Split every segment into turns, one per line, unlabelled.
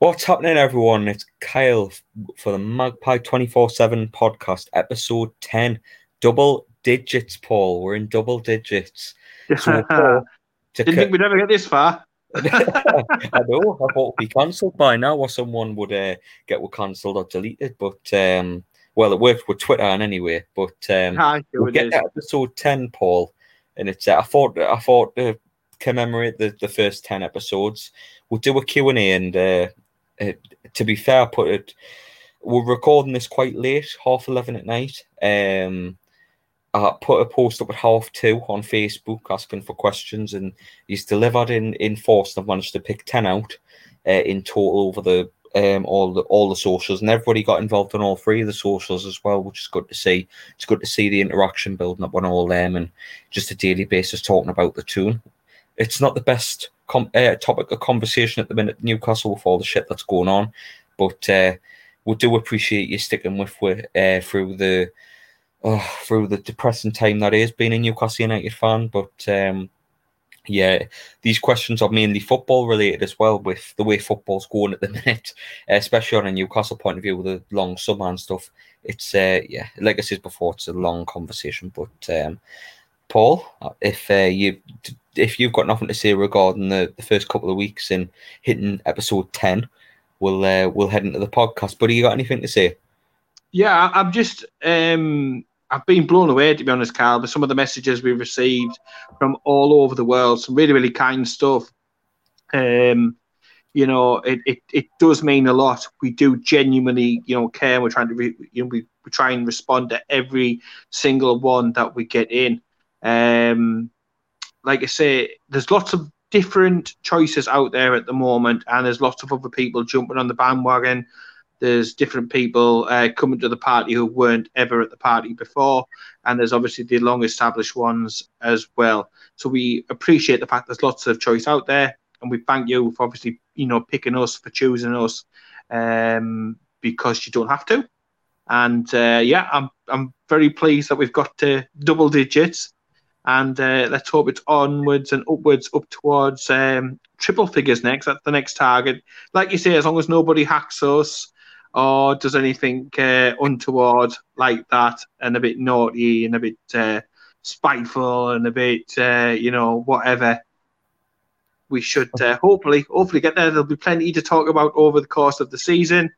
What's happening, everyone? It's Kyle for the Magpie 24 7 podcast, episode 10. Double digits, Paul. We're in double digits.
So, Paul, Didn't think we'd ever get this far.
I know. I thought it'd be cancelled by now, or someone would uh, get cancelled or deleted. But um, well, it worked with Twitter and anyway. But um, we'll get to episode ten, Paul, and it's. Uh, I thought. I thought to commemorate the, the first ten episodes, we'll do a Q and A, and uh, uh, to be fair, put it. We're recording this quite late, half eleven at night. Um, I put a post up at half two on Facebook asking for questions, and he's delivered in in force. I've managed to pick ten out uh, in total over the um, all the all the socials, and everybody got involved on all three of the socials as well, which is good to see. It's good to see the interaction building up on all them, and just a daily basis talking about the tune. It's not the best com- uh, topic of conversation at the minute, Newcastle, with all the shit that's going on. But uh, we do appreciate you sticking with uh, through the uh, through the depressing time that is being a Newcastle United fan. But um, yeah, these questions are mainly football related as well, with the way football's going at the minute, especially on a Newcastle point of view with the long summer and stuff. It's uh, yeah, like I said before, it's a long conversation. But um, Paul, if uh, you if you've got nothing to say regarding the, the first couple of weeks and hitting episode ten, we'll uh, we'll head into the podcast. But you got anything to say?
Yeah, I'm just um, I've been blown away to be honest, Carl, with some of the messages we've received from all over the world. Some really really kind stuff. Um, you know, it, it, it does mean a lot. We do genuinely, you know, care. We're trying to, re, you know, we try and respond to every single one that we get in. Um, like I say, there's lots of different choices out there at the moment, and there's lots of other people jumping on the bandwagon. There's different people uh, coming to the party who weren't ever at the party before, and there's obviously the long established ones as well. So we appreciate the fact there's lots of choice out there, and we thank you for obviously you know picking us for choosing us um, because you don't have to. And uh, yeah, I'm I'm very pleased that we've got to double digits and uh, let's hope it's onwards and upwards up towards um, triple figures next. That's the next target. Like you say, as long as nobody hacks us or does anything uh, untoward like that, and a bit naughty and a bit uh, spiteful and a bit, uh, you know, whatever. We should uh, hopefully, hopefully get there. There'll be plenty to talk about over the course of the season.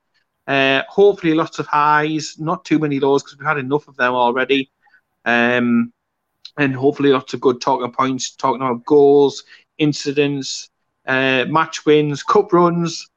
Uh, hopefully, lots of highs, not too many lows because we've had enough of them already. Um, and hopefully lots of good talking points, talking about goals, incidents, uh, match wins, cup runs,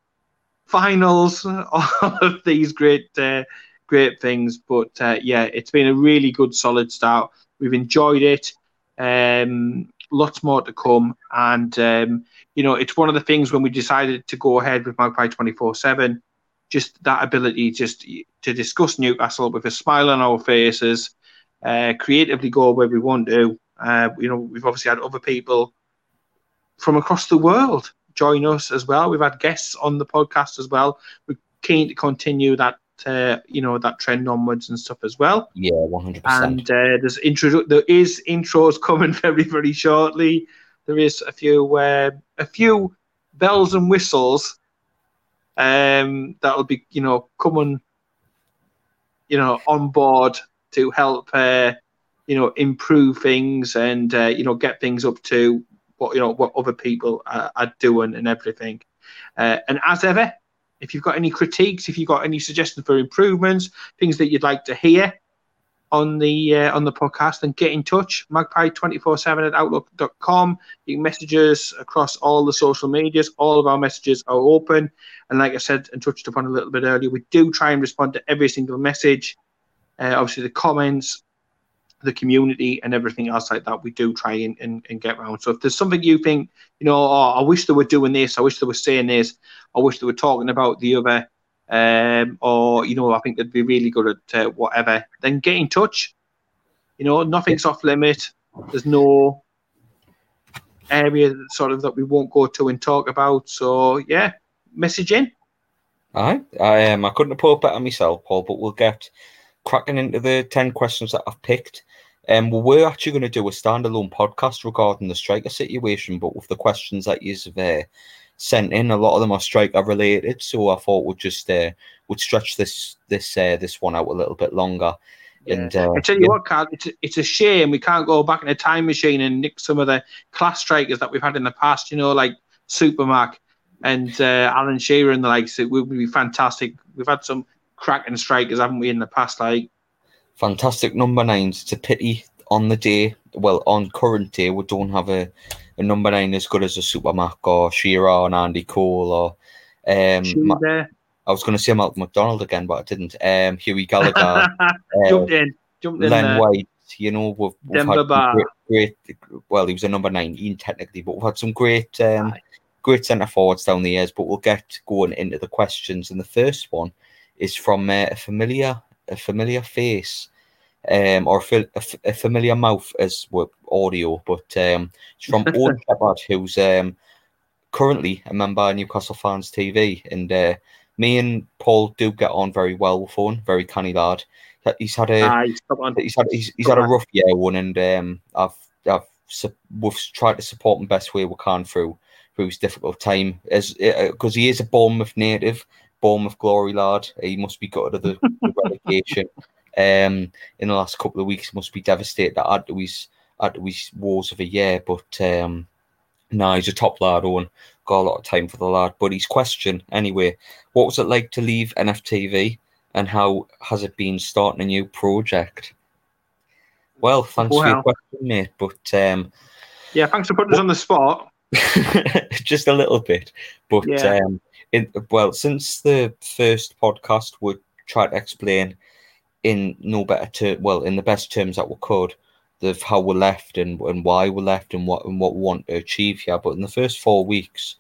finals, all of these great, uh, great things. But uh, yeah, it's been a really good, solid start. We've enjoyed it. Um, lots more to come, and um, you know, it's one of the things when we decided to go ahead with Magpie twenty four seven. Just that ability, just to discuss Newcastle with a smile on our faces, uh, creatively go where we want to. Uh, you know, we've obviously had other people from across the world join us as well. We've had guests on the podcast as well. We're keen to continue that, uh, you know, that trend onwards and stuff as well.
Yeah, one hundred percent.
And uh, there's intro, there is intros coming very, very shortly. There is a few, uh, a few bells and whistles um, that'll be, you know, coming, you know, on board to help uh, you know improve things and uh, you know get things up to what you know what other people are, are doing and everything. Uh, and as ever, if you've got any critiques, if you've got any suggestions for improvements, things that you'd like to hear on the uh, on the podcast, then get in touch. Magpie247 at outlook.com. You can message us across all the social medias. All of our messages are open. And like I said and touched upon a little bit earlier, we do try and respond to every single message uh, obviously the comments, the community, and everything else like that. We do try and, and, and get around. So if there's something you think, you know, oh, I wish they were doing this, I wish they were saying this, I wish they were talking about the other, um, or you know, I think they'd be really good at uh, whatever. Then get in touch. You know, nothing's off limit. There's no area sort of that we won't go to and talk about. So yeah, message in.
Aye, I um, I couldn't have put better myself, Paul. But we'll get cracking into the 10 questions that I've picked. Um, well, we're actually going to do a standalone podcast regarding the striker situation, but with the questions that you've uh, sent in. A lot of them are striker related, so I thought we'd just uh, would stretch this this uh, this one out a little bit longer.
Yeah. And uh, I tell you yeah. what, Carl, it's a, it's a shame we can't go back in a time machine and nick some of the class strikers that we've had in the past. You know, like Supermac and uh, Alan Shearer and the likes. It would be fantastic. We've had some cracking strikers, haven't we, in the past? Like
fantastic number nines. It's a pity on the day, well, on current day, we don't have a, a number nine as good as a Supermac or Shearer and Andy Cole or um, Ma- I was going to say Malcolm McDonald again, but I didn't. Um, Hughie Gallacher, uh,
jumped in, jumped in.
Len there. White, you know, we've, we've had great, great, Well, he was a number nineteen technically, but we've had some great, um, great centre forwards down the years. But we'll get going into the questions, and the first one is from uh, a familiar, a familiar face um, or a, a, familiar mouth as with audio, but um, it's from Owen Shepherd, who's um, currently a member of Newcastle Fans TV. And uh, me and Paul do get on very well with Owen, very canny lad. He's had a ah, he's had he's, he's had a rough year one, and um, I've I've we've tried to support him best way we can through through his difficult time, as because uh, he is a Bournemouth native, Bournemouth glory lad. He must be gutted of the, the relegation um, in the last couple of weeks. Must be devastated that add to his add to his woes of a year. But um, no, he's a top lad, Owen. Got a lot of time for the lad. But his question, anyway, what was it like to leave NFTV and how has it been starting a new project? Well, thanks for your question, mate. But um,
yeah, thanks for putting us on the spot.
just a little bit, but yeah. um, well, since the first podcast, we tried to explain in no better ter- well in the best terms that we could of how we're left and, and why we're left and what and what we want to achieve here. But in the first four weeks,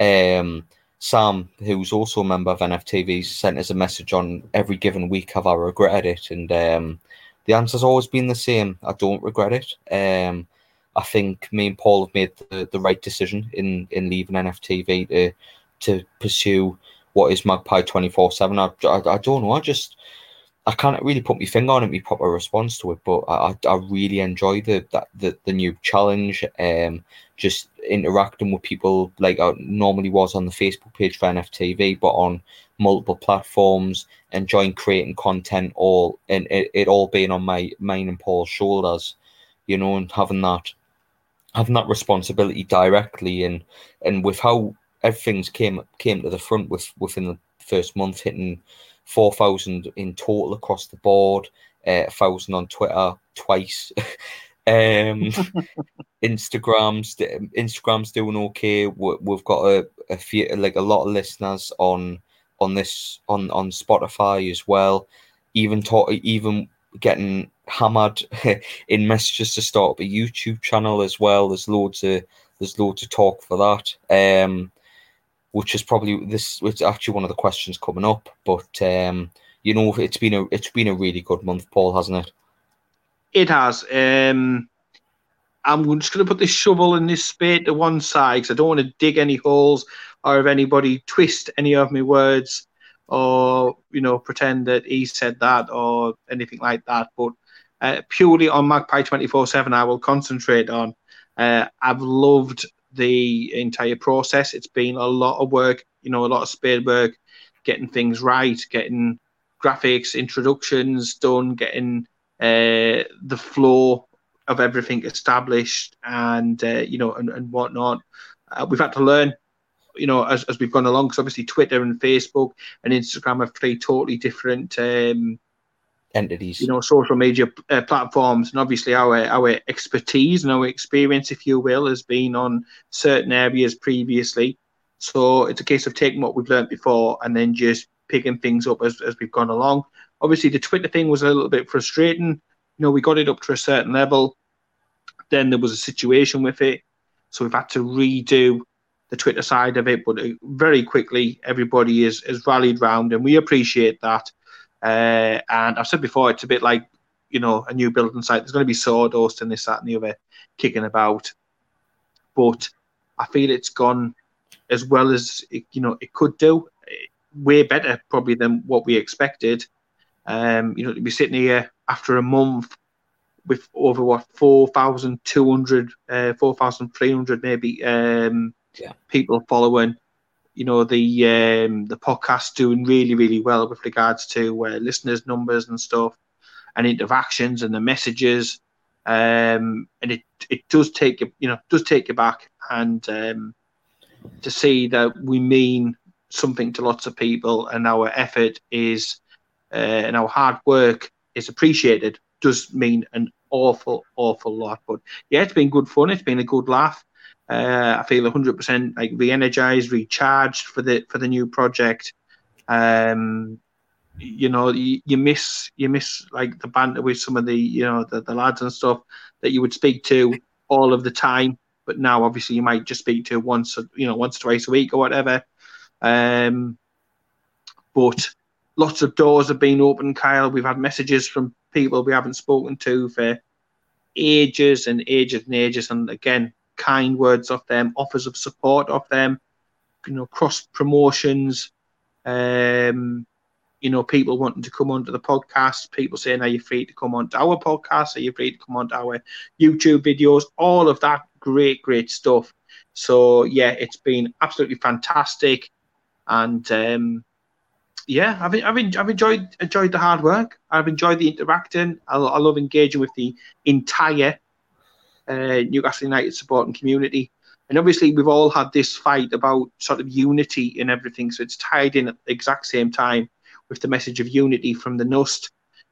um, Sam, who's also a member of NFTV, sent us a message on every given week have I regretted it, and um, the answer's always been the same. I don't regret it. Um, I think me and Paul have made the, the right decision in in leaving NFTV to to pursue what is Magpie twenty four seven. I I don't know. I just I can't really put my finger on it, my proper response to it, but I, I really enjoy the that the, the new challenge. Um, just interacting with people like I normally was on the Facebook page for NFTV, but on multiple platforms, enjoying creating content, all and it, it all being on my mine and Paul's shoulders, you know, and having that having that responsibility directly and and with how everything's came came to the front with within the first month hitting 4,000 in total across the board, uh, 1,000 on Twitter twice. um, Instagram's Instagram's doing okay. We've got a, a few like a lot of listeners on on this on on Spotify as well. Even talk even getting hammered in messages to start up a YouTube channel as well. There's loads of there's loads of talk for that. Um, which is probably this. It's actually one of the questions coming up, but um, you know, it's been a it's been a really good month, Paul, hasn't it?
It has. Um, I'm just going to put this shovel and this spade to one side because I don't want to dig any holes or have anybody twist any of my words or you know pretend that he said that or anything like that. But uh, purely on Magpie 24 7, I will concentrate on. Uh, I've loved the entire process. It's been a lot of work, you know, a lot of spade work, getting things right, getting graphics, introductions done, getting uh, the flow of everything established, and uh, you know, and, and whatnot. Uh, we've had to learn, you know, as, as we've gone along. Because obviously, Twitter and Facebook and Instagram are three totally different um,
entities.
You know, social media uh, platforms, and obviously our our expertise and our experience, if you will, has been on certain areas previously. So it's a case of taking what we've learned before and then just picking things up as, as we've gone along. Obviously, the Twitter thing was a little bit frustrating. You know, we got it up to a certain level. Then there was a situation with it. So we've had to redo the Twitter side of it. But very quickly, everybody is, is rallied round, and we appreciate that. Uh, and I've said before, it's a bit like you know a new building site. There's going to be sawdust and this, that, and the other kicking about, but I feel it's gone as well as it, you know it could do. Way better probably than what we expected. Um, you know, to be sitting here after a month with over what 4,200, uh, 4,300 maybe um, yeah. people following. You know the um, the podcast doing really really well with regards to uh, listeners numbers and stuff, and interactions and the messages. Um, and it it does take you you know does take you back and um, to see that we mean something to lots of people and our effort is uh, and our hard work is appreciated does mean an awful awful lot. But yeah it's been good fun. It's been a good laugh uh, I feel 100% like re-energized recharged for the for the new project. Um, you know you, you, miss you miss like the banter with some of the you know the, the lads and stuff that you would speak to all of the time. But now obviously you might just speak to once you know once twice a week or whatever. Um but lots of doors have been opened kyle. We've had messages from people we haven't spoken to for ages and ages and ages. And again kind words of them offers of support of them you know cross promotions um you know, people wanting to come onto the podcast, people saying, Are you free to come onto our podcast? Are you free to come onto our YouTube videos? All of that great, great stuff. So, yeah, it's been absolutely fantastic. And um, yeah, I've, I've, I've enjoyed enjoyed the hard work. I've enjoyed the interacting. I, I love engaging with the entire uh, Newcastle United supporting community. And obviously, we've all had this fight about sort of unity and everything. So it's tied in at the exact same time with the message of unity from the NUST.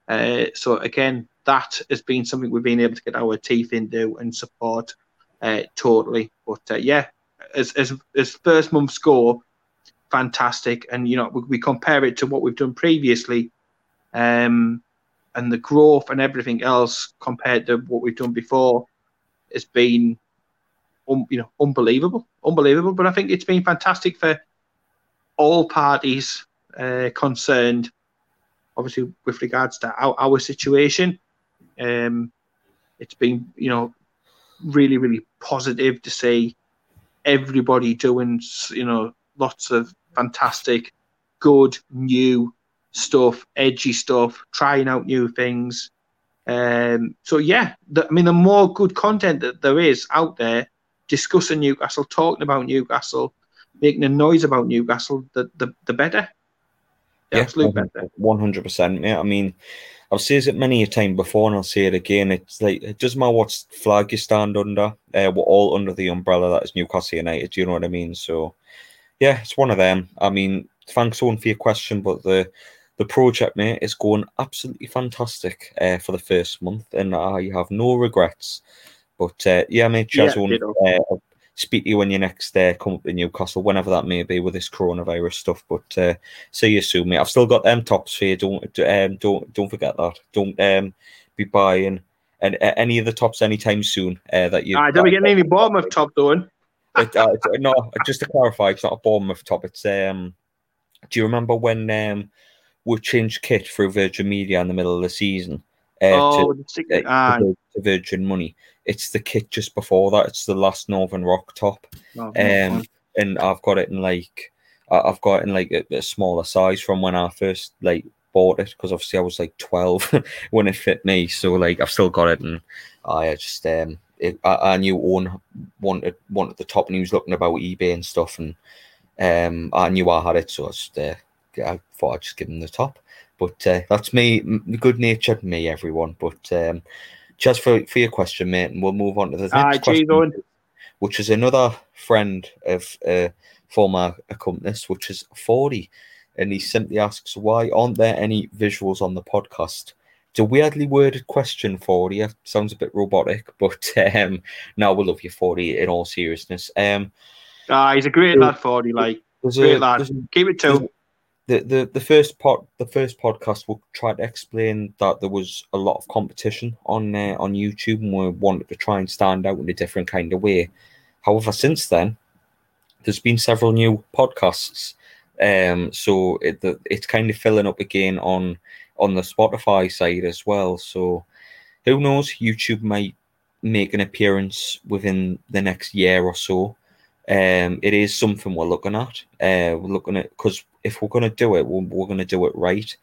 Uh, so again, that has been something we've been able to get our teeth into and support uh, totally. But uh, yeah, as, as as first month's go, fantastic. And you know, we, we, compare it to what we've done previously, um, and the growth and everything else compared to what we've done before has been, um, you know, unbelievable, unbelievable. But I think it's been fantastic for all parties uh, concerned, obviously with regards to our, our situation. Um, it's been, you know, really, really positive to see everybody doing, you know, lots of fantastic, good, new stuff, edgy stuff, trying out new things. Um, so yeah, the, I mean, the more good content that there is out there discussing Newcastle, talking about Newcastle, making a noise about Newcastle, the the, the better
yeah, One hundred percent. Yeah, I mean, I've said it many a time before, and I'll say it again. It's like it doesn't matter what flag you stand under. Uh, we're all under the umbrella that is Newcastle United. Do you know what I mean? So, yeah, it's one of them. I mean, thanks Owen for your question, but the the project, mate, is going absolutely fantastic uh, for the first month, and I have no regrets. But uh, yeah, mate, Chaz, yeah, uh, speak to you when you next uh, come up to Newcastle, whenever that may be with this coronavirus stuff. But uh, see you soon, mate. I've still got them tops for you. Don't um, don't don't forget that. Don't um, be buying and uh, any of the tops anytime soon. Uh, that you.
I don't be getting any Bournemouth top doing.
it, uh, no, just to clarify, it's not a Bournemouth top. It's um. Do you remember when um we changed kit through Virgin Media in the middle of the season?
Uh, oh, to, uh,
to, to Virgin Money. It's the kit just before that. It's the last Northern Rock top, oh, um, and I've got it in like I've got it in like a, a smaller size from when I first like bought it because obviously I was like twelve when it fit me. So like I've still got it, and I just um it, I, I, knew Owen wanted wanted the top, and he was looking about eBay and stuff, and um I knew I had it, so I just uh, I thought I'd just give him the top. But uh, that's me, good natured me, everyone. But um, just for, for your question, mate, and we'll move on to the next Aye, question, which is another friend of uh, former accomplice, which is 40. And he simply asks, why aren't there any visuals on the podcast? It's a weirdly worded question, 40. It sounds a bit robotic, but um, no, we love you, 40, in all seriousness. Um,
ah, he's a great lad, 40. Like, great a, lad. Keep it to
the, the the first part the first podcast will try to explain that there was a lot of competition on uh, on YouTube and we wanted to try and stand out in a different kind of way. However, since then, there's been several new podcasts, um, so it, the, it's kind of filling up again on on the Spotify side as well. So who knows? YouTube might make an appearance within the next year or so. Um, it is something we're looking at. Uh, we're looking at because if we're going to do it, we're, we're going to do it right,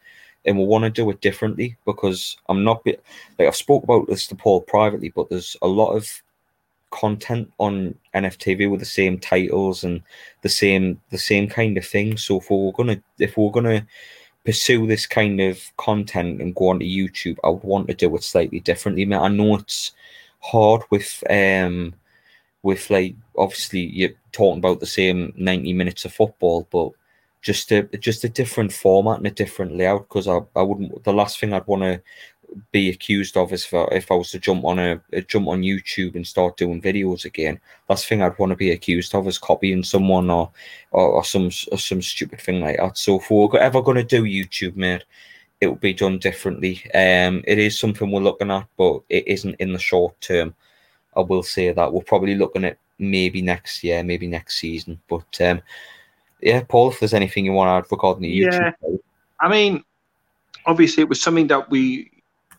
and we want to do it differently. Because I'm not like I've spoke about this to Paul privately, but there's a lot of content on NFTV with the same titles and the same the same kind of thing. So if we're gonna if we're gonna pursue this kind of content and go onto YouTube, I would want to do it slightly differently. I know it's hard with um with like obviously you're talking about the same 90 minutes of football, but just a just a different format and a different layout because I, I wouldn't the last thing I'd want to be accused of is for if I was to jump on a, a, jump on YouTube and start doing videos again. Last thing I'd want to be accused of is copying someone or or, or some or some stupid thing like that. So if we're ever going to do YouTube, mate, it will be done differently. Um, it is something we're looking at, but it isn't in the short term. I will say that we're probably looking at maybe next year, maybe next season. But um, yeah, Paul, if there's anything you want to add regarding the YouTube,
yeah. I mean, obviously it was something that we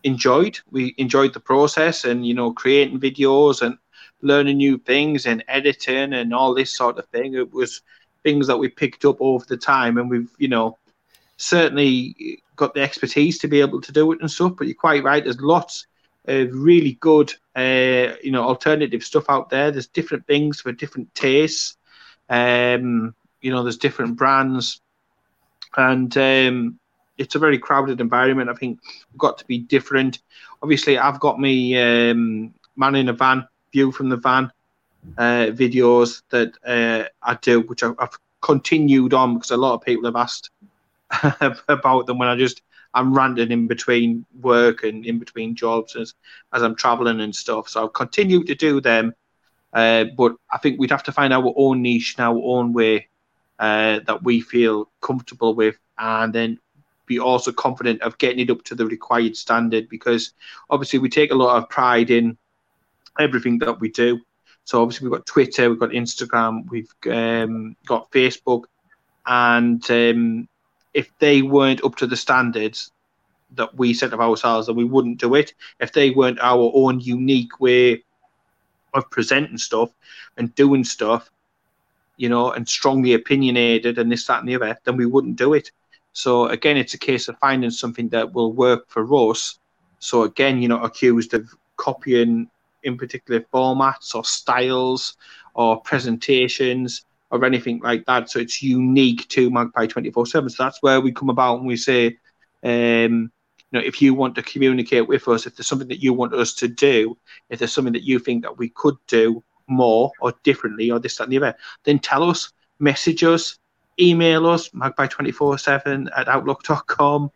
enjoyed. We enjoyed the process and you know creating videos and learning new things and editing and all this sort of thing. It was things that we picked up over the time, and we've you know certainly got the expertise to be able to do it and stuff. But you're quite right. There's lots of really good, uh, you know, alternative stuff out there. There's different things for different tastes. Um, you know, there's different brands, and um, it's a very crowded environment. I think we've got to be different. Obviously, I've got me um, man in a van view from the van uh, videos that uh, I do, which I've, I've continued on because a lot of people have asked about them when I just I'm ranting in between work and in between jobs as as I'm traveling and stuff. So I'll continue to do them, uh, but I think we'd have to find our own niche and our own way uh, that we feel comfortable with, and then be also confident of getting it up to the required standard. Because obviously we take a lot of pride in everything that we do. So obviously we've got Twitter, we've got Instagram, we've um, got Facebook, and um, if they weren't up to the standards that we set of ourselves, then we wouldn't do it. If they weren't our own unique way of presenting stuff and doing stuff, you know, and strongly opinionated and this, that, and the other, then we wouldn't do it. So again, it's a case of finding something that will work for us. So again, you're not accused of copying in particular formats or styles or presentations or anything like that. So it's unique to Magpie 24 7. So that's where we come about and we say, um, you know, if you want to communicate with us, if there's something that you want us to do, if there's something that you think that we could do more or differently or this, that, and the other, then tell us, message us, email us, magpie247 at outlook.com.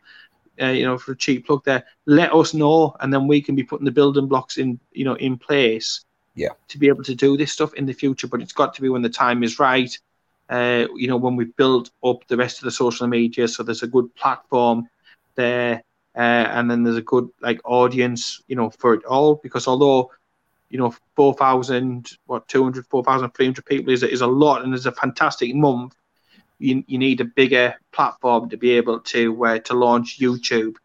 Uh, you know, for a cheap plug there, let us know, and then we can be putting the building blocks in, you know, in place
yeah
to be able to do this stuff in the future but it's got to be when the time is right uh, you know when we've built up the rest of the social media so there's a good platform there uh, and then there's a good like audience you know for it all because although you know 4000 what 200 4300 people is, is a lot and it's a fantastic month you, you need a bigger platform to be able to uh, to launch youtube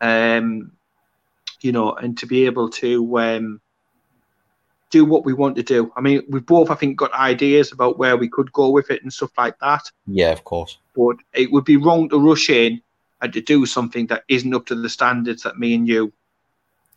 um you know and to be able to um do what we want to do. I mean, we've both, I think, got ideas about where we could go with it and stuff like that.
Yeah, of course.
But it would be wrong to rush in and to do something that isn't up to the standards that me and you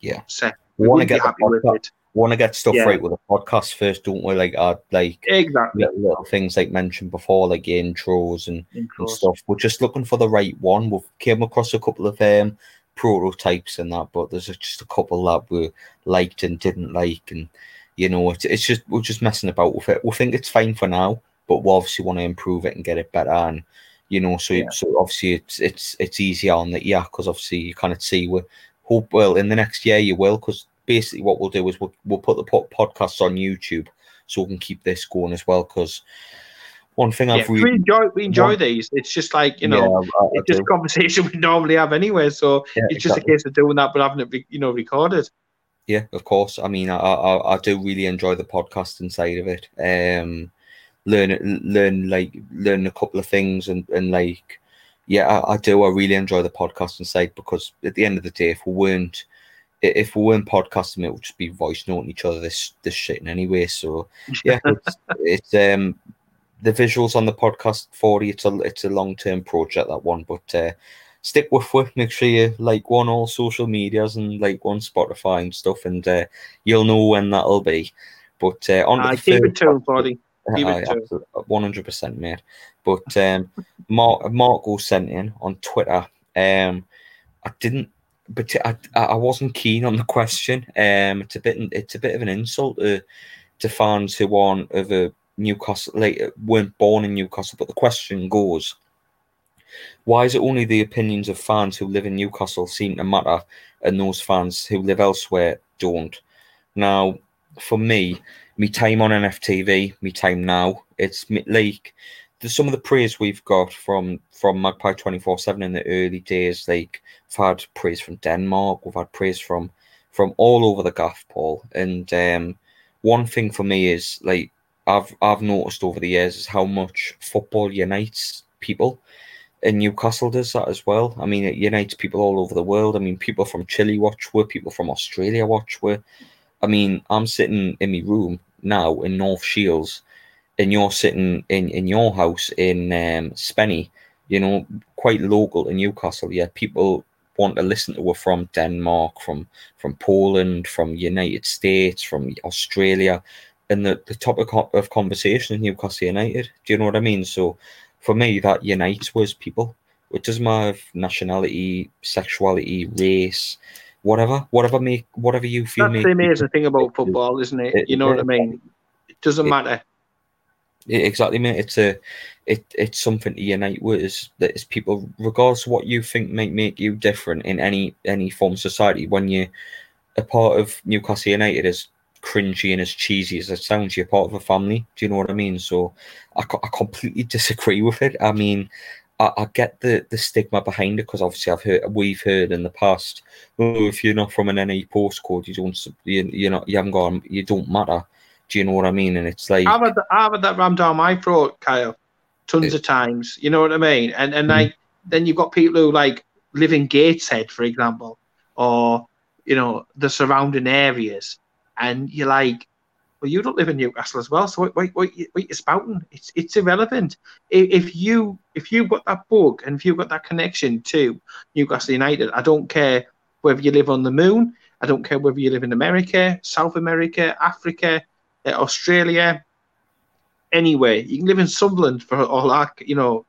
yeah
set.
We, want to get happy with it. Want to get stuff yeah. right with the podcast first, don't we? Like, uh, like
exactly
little, little, things like mentioned before, like intros and, intros and, stuff. We're just looking for the right one. We've came across a couple of um, prototypes and that, but there's just a couple that we liked and didn't like, and you know, it's, it's just we're just messing about with it. We think it's fine for now, but we obviously want to improve it and get it better. And you know, so yeah. so obviously it's it's it's easier on the yeah, because obviously you kind of see we hope well in the next year you will because basically what we'll do is we'll we'll put the podcasts on YouTube so we can keep this going as well because one thing yeah, I've
really we enjoy we enjoy one, these. It's just like you know, yeah, I, I it's just a conversation we normally have anyway. So yeah, it's exactly. just a case of doing that, but having it you know recorded.
Yeah, of course. I mean, I, I, I do really enjoy the podcasting side of it. Um, learn learn like learn a couple of things and and like yeah, I, I do. I really enjoy the podcasting side because at the end of the day, if we weren't if we weren't podcasting, it would just be voice noting each other this this shit in anyway. So yeah, it's, it's um the visuals on the podcast forty. It's a it's a long term project that one, but uh, stick with it. Make sure you like one all social medias and like one Spotify and stuff, and uh, you'll know when that'll be. But uh, on
I keep it buddy.
One hundred percent, mate. But um, Mark Marco sent in on Twitter. Um, I didn't, but I, I wasn't keen on the question. Um, it's a bit it's a bit of an insult to, to fans who aren't of a Newcastle like weren't born in Newcastle. But the question goes: Why is it only the opinions of fans who live in Newcastle seem to matter, and those fans who live elsewhere don't? Now, for me, me time on NFTV, me time now, it's like some of the praise we've got from from Magpie twenty four seven in the early days. Like we've had praise from Denmark, we've had praise from from all over the gaff, Paul. And um, one thing for me is like I've I've noticed over the years is how much football unites people. And Newcastle does that as well. I mean, it unites people all over the world. I mean, people from Chile watch where people from Australia watch where. I mean, I'm sitting in my room now in North Shields and you're sitting in, in your house in um, Spenny, you know, quite local in Newcastle, yeah, people want to listen to her from Denmark, from from Poland, from United States, from Australia, and the, the topic of conversation in Newcastle United. Do you know what I mean? So for me, that unites was people. It doesn't matter nationality, sexuality, race, whatever, whatever make whatever you feel.
That's the amazing thing about football, isn't it? it you know it, what I mean? It doesn't it, matter
Exactly, mate. It's a, it, it's something to unite with. Is that is people, regardless of what you think might make you different in any any form of society. When you're a part of Newcastle United, as cringy and as cheesy as it sounds, you're part of a family. Do you know what I mean? So, I, I completely disagree with it. I mean, I, I get the the stigma behind it because obviously I've heard we've heard in the past, oh, if you're not from an NA postcode, you don't you you know you haven't gone, you don't matter. Do you know what I mean? And it's like
I've had, that, I've had that rammed down my throat, Kyle, tons it, of times. You know what I mean? And and mm-hmm. like then you've got people who like live in Gateshead, for example, or you know the surrounding areas, and you're like, well, you don't live in Newcastle as well, so what what what, you, what you're spouting? It's it's irrelevant. If, if you if you've got that bug and if you've got that connection to Newcastle United, I don't care whether you live on the moon. I don't care whether you live in America, South America, Africa, Australia, anywhere. You can live in Sunderland for all that, you know,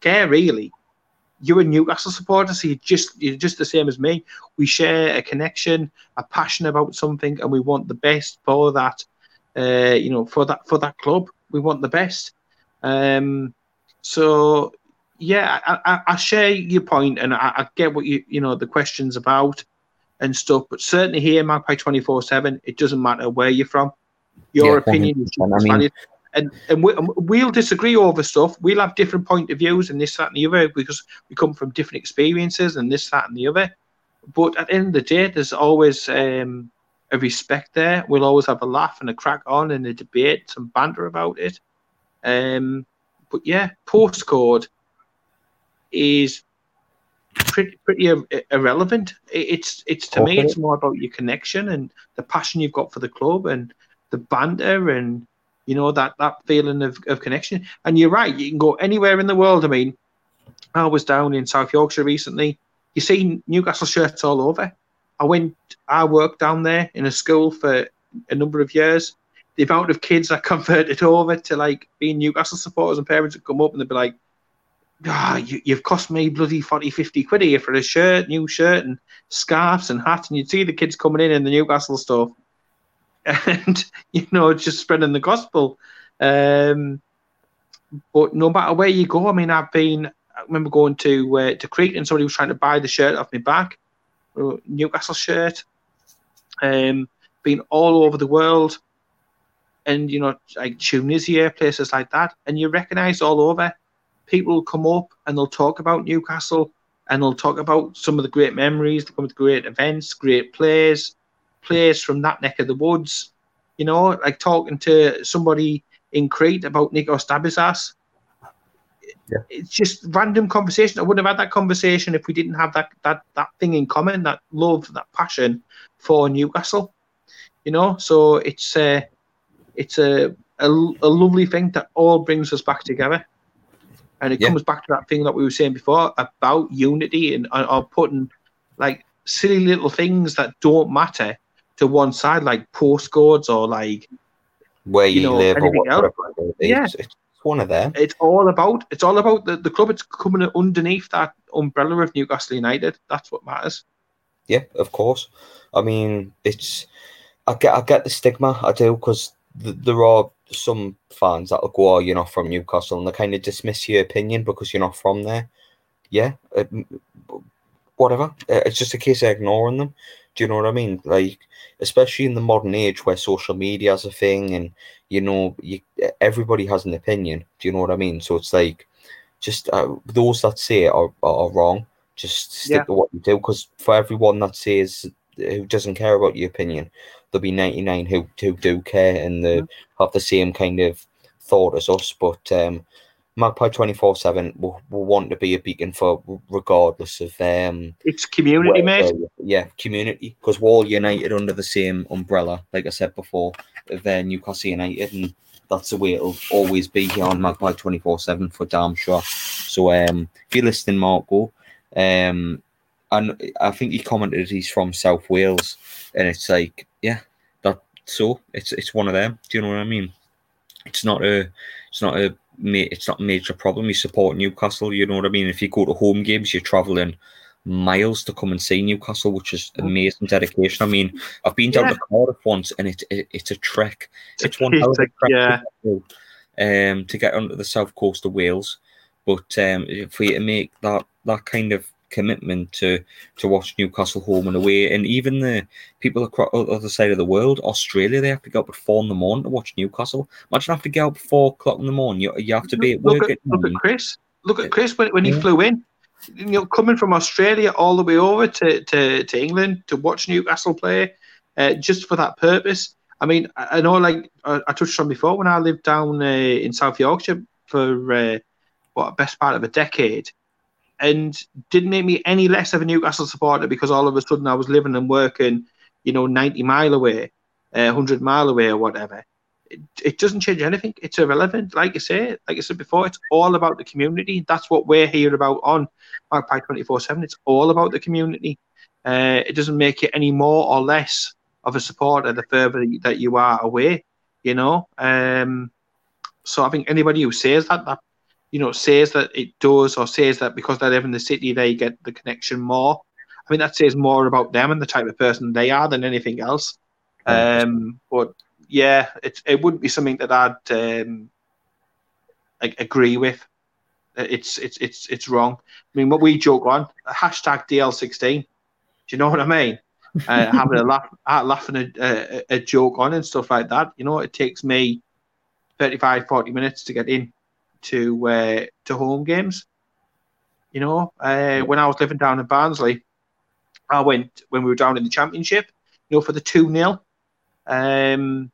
care really. You're a Newcastle supporter, so you're just you're just the same as me. We share a connection, a passion about something, and we want the best for that. Uh, you know, for that for that club, we want the best. Um, so yeah, I, I, I, share your point, and I, I, get what you you know the questions about and stuff. But certainly here, Magpie twenty four seven, it doesn't matter where you're from. Your yeah, opinion is I mean, and and we, will disagree over stuff. We'll have different point of views and this, that, and the other because we come from different experiences and this, that, and the other. But at the end of the day, there's always um, a respect there. We'll always have a laugh and a crack on and a debate, some banter about it. Um, but yeah, postcode is pretty pretty irrelevant. It's it's to okay. me, it's more about your connection and the passion you've got for the club and the banter and you know that that feeling of, of connection. And you're right, you can go anywhere in the world. I mean, I was down in South Yorkshire recently. You see Newcastle shirts all over. I went, I worked down there in a school for a number of years. The amount of kids I converted over to like being Newcastle supporters and parents would come up and they'd be like, ah, you, have cost me bloody 40, 50 quid here for a shirt, new shirt and scarves and hats. And you'd see the kids coming in in the Newcastle stuff and you know just spreading the gospel. Um, but no matter where you go, I mean, I've been. I remember going to uh, to Crete and somebody was trying to buy the shirt off my back, Newcastle shirt. Um, been all over the world, and you know, like Tunisia, places like that, and you recognise all over. People come up and they'll talk about Newcastle, and they'll talk about some of the great memories, some of the great events, great players, players from that neck of the woods. You know, like talking to somebody in Crete about Nikos Dabizas. Yeah. It's just random conversation. I wouldn't have had that conversation if we didn't have that that that thing in common, that love, that passion for Newcastle. You know, so it's a it's a a, a lovely thing that all brings us back together, and it yeah. comes back to that thing that we were saying before about unity and or putting like silly little things that don't matter to one side, like postcodes or like
where you, you know, live or whatever.
Yeah.
It's, it's, one of them.
It's all about it's all about the, the club. It's coming underneath that umbrella of Newcastle United. That's what matters.
Yeah, of course. I mean, it's I get I get the stigma. I do because th- there are some fans that'll go, "Oh, you're not from Newcastle," and they kind of dismiss your opinion because you're not from there. Yeah, it, whatever. Uh, it's just a case of ignoring them. Do you know what I mean? Like, especially in the modern age where social media is a thing, and you know, you, everybody has an opinion. Do you know what I mean? So it's like, just uh, those that say it are, are wrong. Just stick yeah. to what you do, because for everyone that says who doesn't care about your opinion, there'll be ninety nine who who do care and they mm-hmm. have the same kind of thought as us. But um, Magpie twenty four seven will will want to be a beacon for regardless of um.
It's community, mate.
yeah, community because we're all united under the same umbrella. Like I said before, uh, Newcastle United, and that's the way it'll always be here on Magpie twenty four seven for damn sure. So um, if you're listening, Marco, um, and I think he commented he's from South Wales, and it's like, yeah, that so it's it's one of them. Do you know what I mean? It's not a it's not a it's not a major problem. You support Newcastle, you know what I mean. If you go to home games, you're traveling miles to come and see Newcastle, which is amazing dedication. I mean, I've been down yeah. to Cardiff once, and it, it it's a trek. It's one hell of a trek yeah. to, um, to get onto the south coast of Wales. But um, for you to make that that kind of commitment to to watch Newcastle home and away, and even the people across the other side of the world, Australia, they have to get up at four in the morning to watch Newcastle. Imagine have to get up at four o'clock in the morning. You, you have to be at work.
Look at, look at Chris. Look at Chris when, when he yeah. flew in. You know, coming from Australia all the way over to, to, to England to watch Newcastle play, uh, just for that purpose. I mean, I, I know, like I, I, touched on before, when I lived down uh, in South Yorkshire for uh, what best part of a decade, and didn't make me any less of a Newcastle supporter because all of a sudden I was living and working, you know, 90 mile away, uh, 100 mile away or whatever. It, it, doesn't change anything. It's irrelevant. Like I say, like I said before, it's all about the community. That's what we're here about on Magpie 24 7. It's all about the community. Uh, it doesn't make you any more or less of a supporter the further that you are away, you know. Um, so I think anybody who says that, that you know, says that it does or says that because they live in the city, they get the connection more. I mean, that says more about them and the type of person they are than anything else. Um, but yeah, it it wouldn't be something that I'd um, agree with. It's it's it's it's wrong. I mean, what we joke on hashtag DL16. Do you know what I mean? uh, having a laugh, uh, laughing a, a, a joke on and stuff like that. You know, it takes me 35, 40 minutes to get in to uh, to home games. You know, uh, when I was living down in Barnsley, I went when we were down in the championship. You know, for the two 0 um,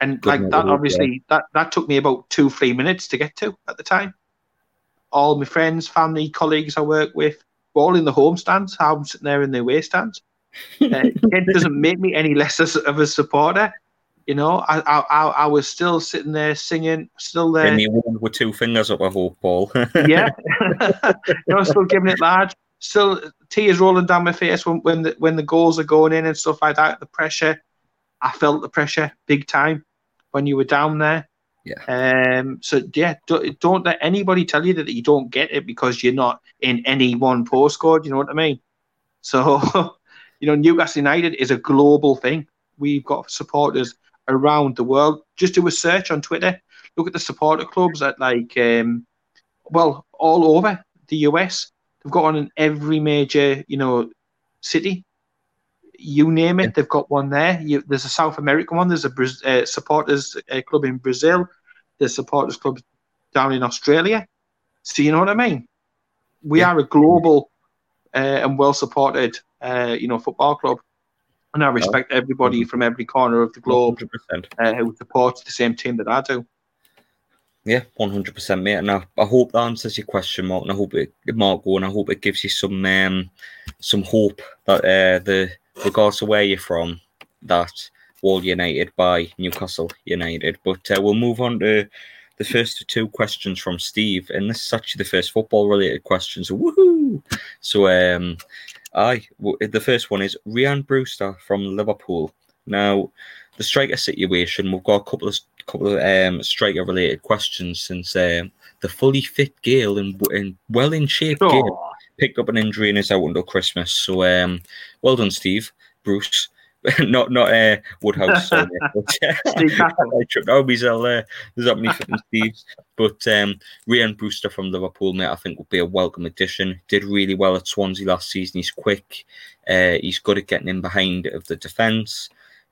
and Good like that, obviously, that that took me about two three minutes to get to at the time. All my friends, family, colleagues I work with, were all in the home stands. I'm sitting there in the away stands. Uh, it doesn't make me any less of a supporter. You know, I, I I was still sitting there singing, still there.
And you with two fingers up, I hope, Paul.
yeah, you know, still giving it large. Still, tears rolling down my face when when the when the goals are going in and stuff like that. The pressure, I felt the pressure big time when you were down there.
Yeah.
Um. So yeah, don't, don't let anybody tell you that you don't get it because you're not in any one postcode. You know what I mean? So, you know, Newcastle United is a global thing. We've got supporters around the world. Just do a search on Twitter. Look at the supporter clubs at like, um, well, all over the US. They've got one in every major, you know, city. You name it, they've got one there. You, there's a South American one. There's a uh, supporters uh, club in Brazil. There's supporters club down in Australia. So you know what I mean. We yeah. are a global uh, and well supported, uh, you know, football club. And I respect everybody from every corner of the globe uh, who supports the same team that I do.
Yeah, one hundred percent, mate. And I, I, hope that answers your question, Mark. And I hope it, Marco, and I hope it gives you some um, some hope that uh, the regardless of where you're from, that Wall United by Newcastle United. But uh, we'll move on to the first two questions from Steve, and this is actually the first football related questions. Woohoo! So, um, Aye, the first one is Ryan Brewster from Liverpool. Now, the striker situation, we've got a couple of couple of um, striker related questions since um, the fully fit Gayle and, and well in shape oh. Gayle picked up an injury and is out until Christmas. So um, well done, Steve Bruce. not not uh, Woodhouse. but, uh, I tripped myself there. There's that many fucking. But um, Ryan Brewster from Liverpool, mate, I think will be a welcome addition. Did really well at Swansea last season. He's quick. Uh, he's good at getting in behind of the defence.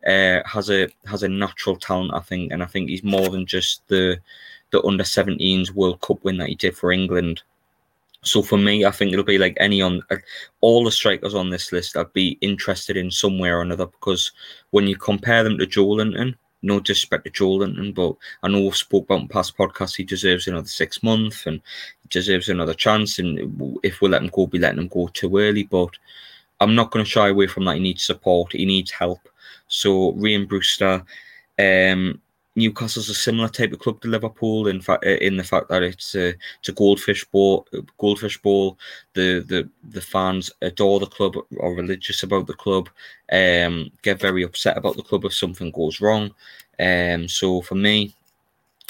Uh, has a has a natural talent, I think, and I think he's more than just the the under 17s World Cup win that he did for England. So for me, I think it'll be like any on all the strikers on this list. I'd be interested in some way or another because when you compare them to Joelinton, no disrespect to Joelinton, but I know we've spoke about in past podcasts. He deserves another six months and he deserves another chance. And if we let him go, we let him go too early. But I'm not going to shy away from that. He needs support. He needs help. So Ryan Brewster, um, Newcastle's a similar type of club to Liverpool in fact uh, in the fact that it's a, it's a goldfish bowl goldfish bowl the the the fans adore the club are religious about the club um get very upset about the club if something goes wrong. Um so for me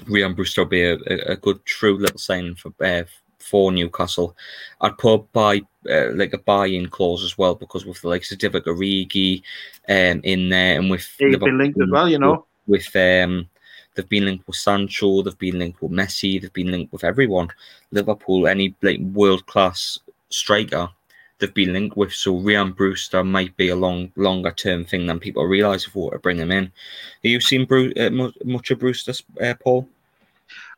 Ryan Brewster will be a, a, good true little sign for uh, for Newcastle. I'd put buy uh, like a buy-in clause as well because with the likes of Divock Origi um in there and with
he's been linked as well you know.
with um They've been linked with Sancho. They've been linked with Messi. They've been linked with everyone. Liverpool, any like world class striker, they've been linked with. So Ryan Brewster might be a long, longer term thing than people realise before to bring him in. Have you seen Bru- uh, much of Brewster, uh, Paul?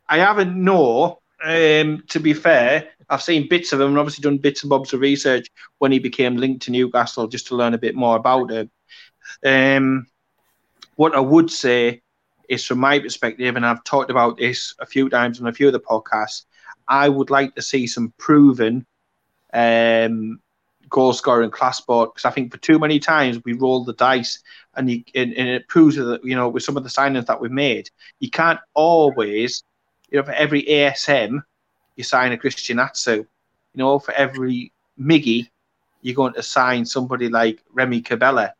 I haven't. No. Um, to be fair, I've seen bits of him and obviously done bits and bobs of research when he became linked to Newcastle just to learn a bit more about him. Um, what I would say is from my perspective, and I've talked about this a few times on a few of the podcasts. I would like to see some proven um, goal scoring class sport because I think for too many times we roll the dice and, you, and, and it proves that you know with some of the signings that we've made, you can't always you know for every ASM you sign a Christian Atsu. You know, for every Miggy, you're going to sign somebody like Remy Cabella.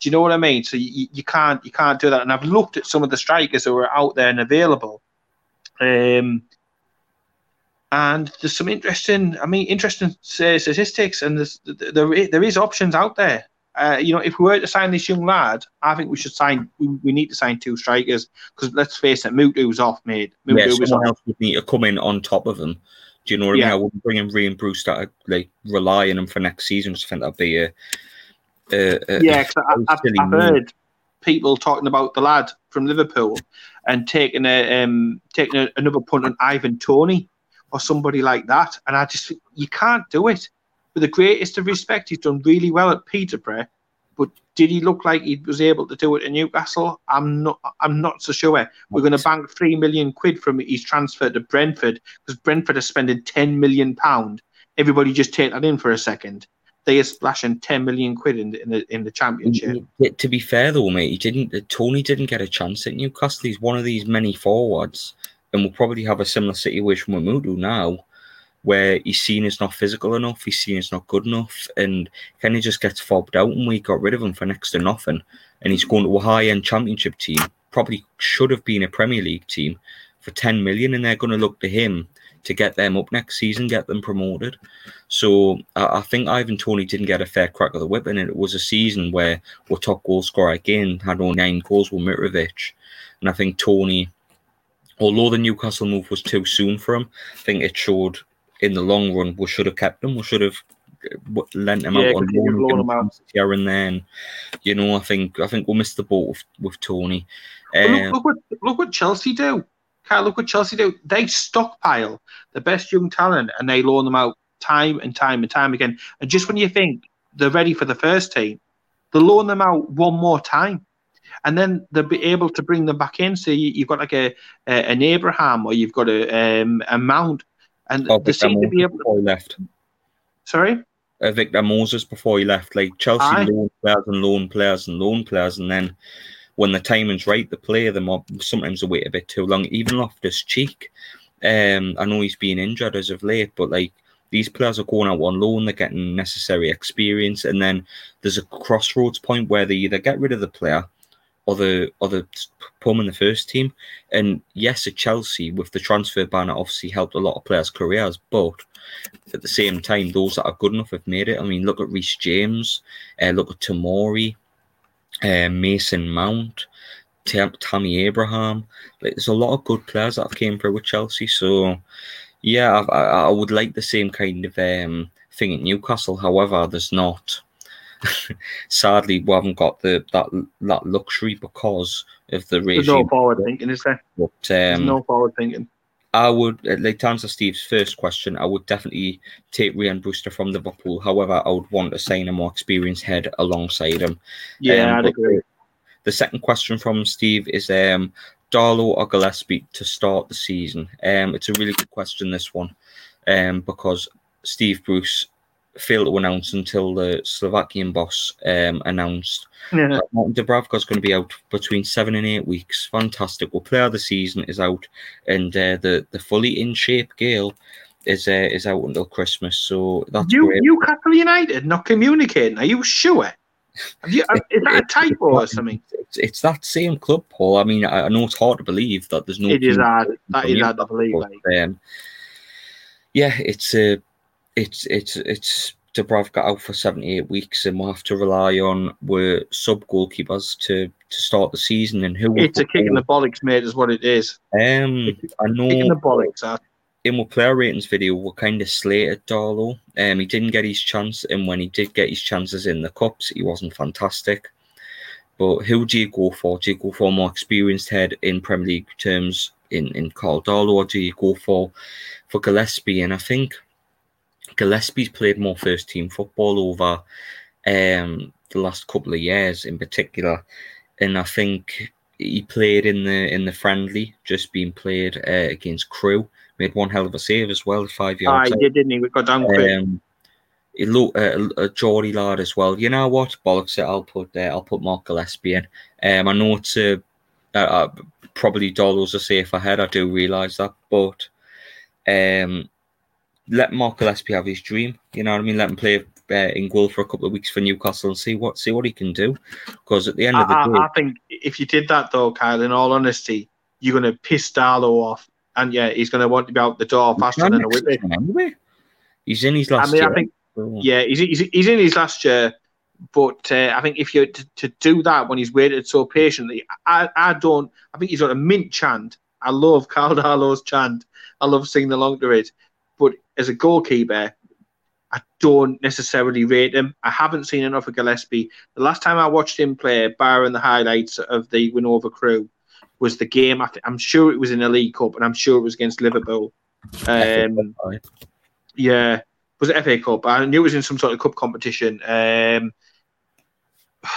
Do you know what I mean? So you, you can't you can't do that. And I've looked at some of the strikers who are out there and available. Um, and there's some interesting, I mean, interesting uh, statistics, and there's, there there is options out there. Uh, you know, if we were to sign this young lad, I think we should sign. We, we need to sign two strikers because let's face it, Mutu's off, mate.
Mutu yeah, someone else would need to come in on top of him. Do you know what yeah. I mean? I wouldn't bring in Ryan Bruce that like rely on him for next season. I think that'd be a
uh, yeah, I, have heard people talking about the lad from Liverpool and taking a um, taking a, another punt on Ivan Toney or somebody like that, and I just you can't do it. With the greatest of respect, he's done really well at Peterborough, but did he look like he was able to do it in Newcastle? I'm not. I'm not so sure. We're going to bank three million quid from his transfer to Brentford because Brentford are spending ten million pound. Everybody just take that in for a second they are splashing 10 million quid in the, in the, in the championship.
Mm, to be fair though, mate, he didn't. Uh, Toney didn't get a chance at Newcastle. He's one of these many forwards, and we'll probably have a similar situation with Mutu now, where he's seen as not physical enough, he's seen as not good enough, and of just gets fobbed out, and we got rid of him for next to nothing. And he's going to a high-end championship team. Probably should have been a Premier League team for 10 million, and they're going to look to him to get them up next season, get them promoted. So I, I think Ivan Toney didn't get a fair crack of the whip, and it was a season where our top goal scorer again had only nine goals with Mitrovic. And I think Toney, although the Newcastle move was too soon for him, I think it showed in the long run we should have kept him. We should have uh, lent him yeah, out on loan out. here and then. You know, I think I think we missed the boat with, with Toney.
Um, look, look, what, look what Chelsea do. Can't look what Chelsea do. They stockpile the best young talent and they loan them out time and time and time again. And just when you think they're ready for the first team, they loan them out one more time. And then they'll be able to bring them back in. So you, have got like a, a, an Abraham or you've got a um, a Mount, and oh, they seem to be able
to. left.
Sorry.
Uh, Victor Moses before he left, like Chelsea Aye. loan players and loan players and loan players, and then when the timing's right, the play them up. Sometimes they wait a bit too long. Even Loftus Cheek, um, I know he's been injured as of late, but like these players are going out on loan, they're getting necessary experience, and then there's a crossroads point where they either get rid of the player other other put in the first team. And yes, at Chelsea with the transfer ban, it obviously helped a lot of players' careers, but at the same time, those that are good enough have made it. I mean, look at Reece James, uh, look at Tomori, uh, Mason Mount, Tam- Tammy Abraham. Like, there's a lot of good players that have came through with Chelsea. So, yeah, I, I would like the same kind of um, thing at Newcastle. However, there's not. Sadly, we haven't got the that that luxury because of the regime.
There's no forward thinking, is there? But, um, There's no forward thinking.
I would uh, like to answer Steve's first question. I would definitely take Ryan Brewster from Liverpool. However, I would want to sign a more experienced head alongside him.
Yeah, um, I'd agree.
The, the, second question from Steve is um, Darlow or Gillespie to start the season. Um, it's a really good question, this one, um, because Steve Bruce failed to announce until the Slovakian boss um, announced yeah. Martin Dubravka is going to be out between seven and eight weeks. Fantastic. Well, player of the season is out, and uh, the the fully in shape Gayle is uh, is out until Christmas. So that's
you,
great.
Newcastle United not communicating. Are you sure? You, uh, is that a typo or something?
It's, it's, that same club, Paul. I mean, I, know it's hard to believe that there's no.
It is hard. That is hard to believe.
But, um, yeah, it's uh, it's it's it's Dubravka out for 78 weeks and we'll have to rely on were sub goalkeepers to to start the season and who
it's a kick in the bollocks mate is what it is.
Um I know
in the bollocks huh?
in my player ratings video we kind of slated Darlow um he didn't get his chance and when he did get his chances in the cups he wasn't fantastic. But who do you go for? Do you go for a more experienced head in Premier League terms in in Karl Darlow or do you go for for Gillespie? And I think Gillespie's played more first team football over um, the last couple of years in particular, and I think he played in the in the friendly, just being played uh, against Crewe. Made one hell of a save as well, five yards.
Ah, he did, didn't he? We got down quick. Um,
he looked uh, a Geordie lad as well. You know what? Bollocks it. I'll put uh, I'll put Mark Gillespie in. Um, I know it's uh, uh, probably Darlow's a safer head. I do realise that, but um, let Mark Gillespie have his dream. You know what I mean? Let him play uh, in goal for a couple of weeks for Newcastle and see what see what he can do. Because at the end
I,
of the day,
I think if you did that though, Kyle, in all honesty, you're going to piss Darlow off, and yeah, he's going to want to be out the door faster than a whippet.
Anyway, he's in his last. I mean,
year. I think yeah, he's, he's he's in his last year. But uh, I think if you to, to do that when he's waited so patiently, I, I don't. I think he's got a mint chant. I love Karl Darlow's chant. I love singing along to it. But as a goalkeeper, I don't necessarily rate him. I haven't seen enough of Gillespie. The last time I watched him play, barring the highlights of the win over Crewe, was the game. I am sure it was in a League Cup, and I'm sure it was against Liverpool. Um, yeah, was it FA Cup? I knew it was in some sort of cup competition. Um,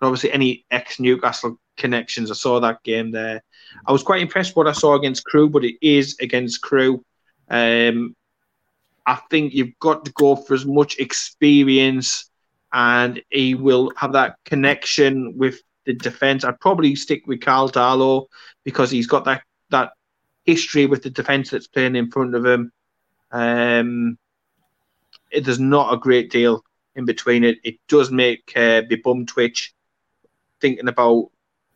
obviously, any ex Newcastle connections, I saw that game there. I was quite impressed what I saw against Crewe, but it is against Crewe. Um, I think you've got to go for as much experience, and he will have that connection with the defense. I'd probably stick with Karl Darlow because he's got that that history with the defense that's playing in front of him. Um, it, there's not a great deal in between it. It does make uh, bum twitch thinking about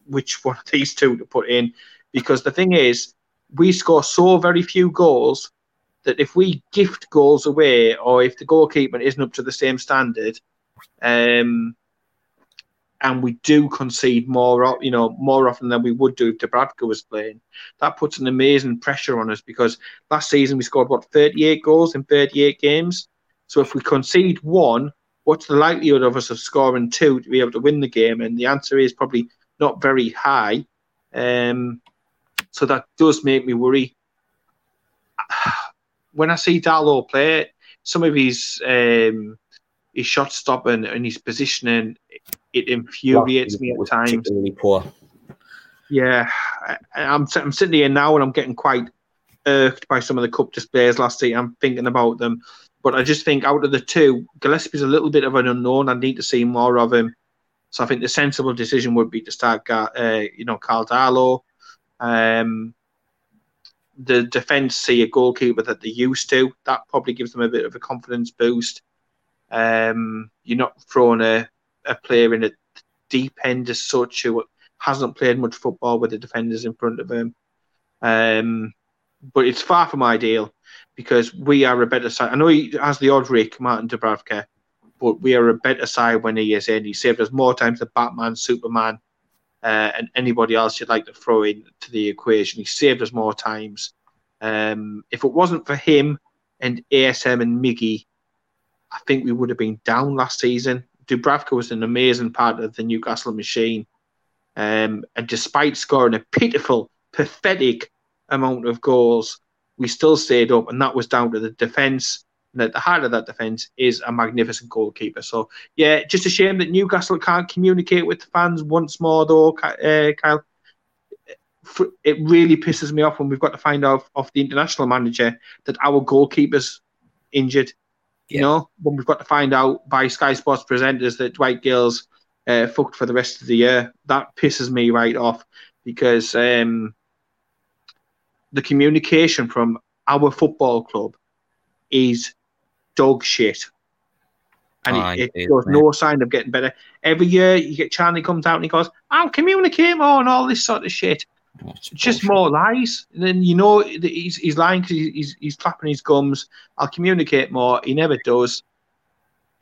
which one of these two to put in because the thing is, we score so very few goals that if we gift goals away or if the goalkeeper isn't up to the same standard, um, and we do concede more, you know, more often than we would do if Dubravka was playing, that puts an amazing pressure on us because last season we scored what 38 goals in 38 games. So if we concede one, what's the likelihood of us of scoring two to be able to win the game? And the answer is probably not very high. Um, so that does make me worry when I see Darlow play, some of his um, his shot stopping and his positioning, it infuriates me at times.
Poor.
Yeah, I, I'm I'm sitting here now and I'm getting quite irked by some of the cup displays last season. I'm thinking about them, but I just think out of the two, Gillespie's a little bit of an unknown. I need to see more of him. So I think the sensible decision would be to start, uh, you know, Karl Darlow. Um, the defence see a goalkeeper that they used to. That probably gives them a bit of a confidence boost. Um, you're not throwing a, a player in a deep end as such who hasn't played much football with the defenders in front of him. Um, but it's far from ideal because we are a better side. I know he has the odd rake, Martin Dubravka, but we are a better side when he is in. He saved us more times than Batman, Superman, uh, and anybody else you'd like to throw in to the equation. He saved us more times. Um, if it wasn't for him and ASM and Miggy, I think we would have been down last season. Dubravka was an amazing part of the Newcastle machine. Um, and despite scoring a pitiful, pathetic amount of goals, we still stayed up, and that was down to the defence. And at the heart of that defence is a magnificent goalkeeper. So, yeah, just a shame that Newcastle can't communicate with the fans once more, though, uh, Kyle. It really pisses me off when we've got to find out off the international manager that our goalkeeper's injured. Yeah. You know, when we've got to find out by Sky Sports presenters that Dwight Gayle's uh, fucked for the rest of the year, that pisses me right off because um, the communication from our football club is dog shit. And oh, it, it shows no sign of getting better. Every year you get Charlie comes out and he goes, I'll communicate more and all this sort of shit. just more lies. And then you know he's, he's lying because he's, he's clapping his gums. I'll communicate more. He never does.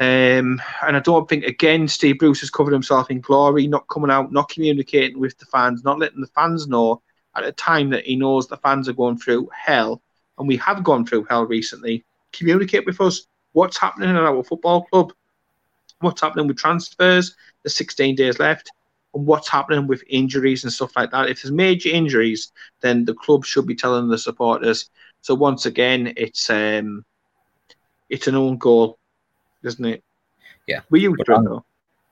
Um, and I don't think, again, Steve Bruce has covered himself in glory, not coming out, not communicating with the fans, not letting the fans know at a time that he knows the fans are going through hell, and we have gone through hell recently, communicate with us what's happening in our football club, what's happening with transfers, the 16 days left, and what's happening with injuries and stuff like that. If there's major injuries, then the club should be telling the supporters. So once again, it's um, it's an own goal, isn't it?
Yeah.
Were you but,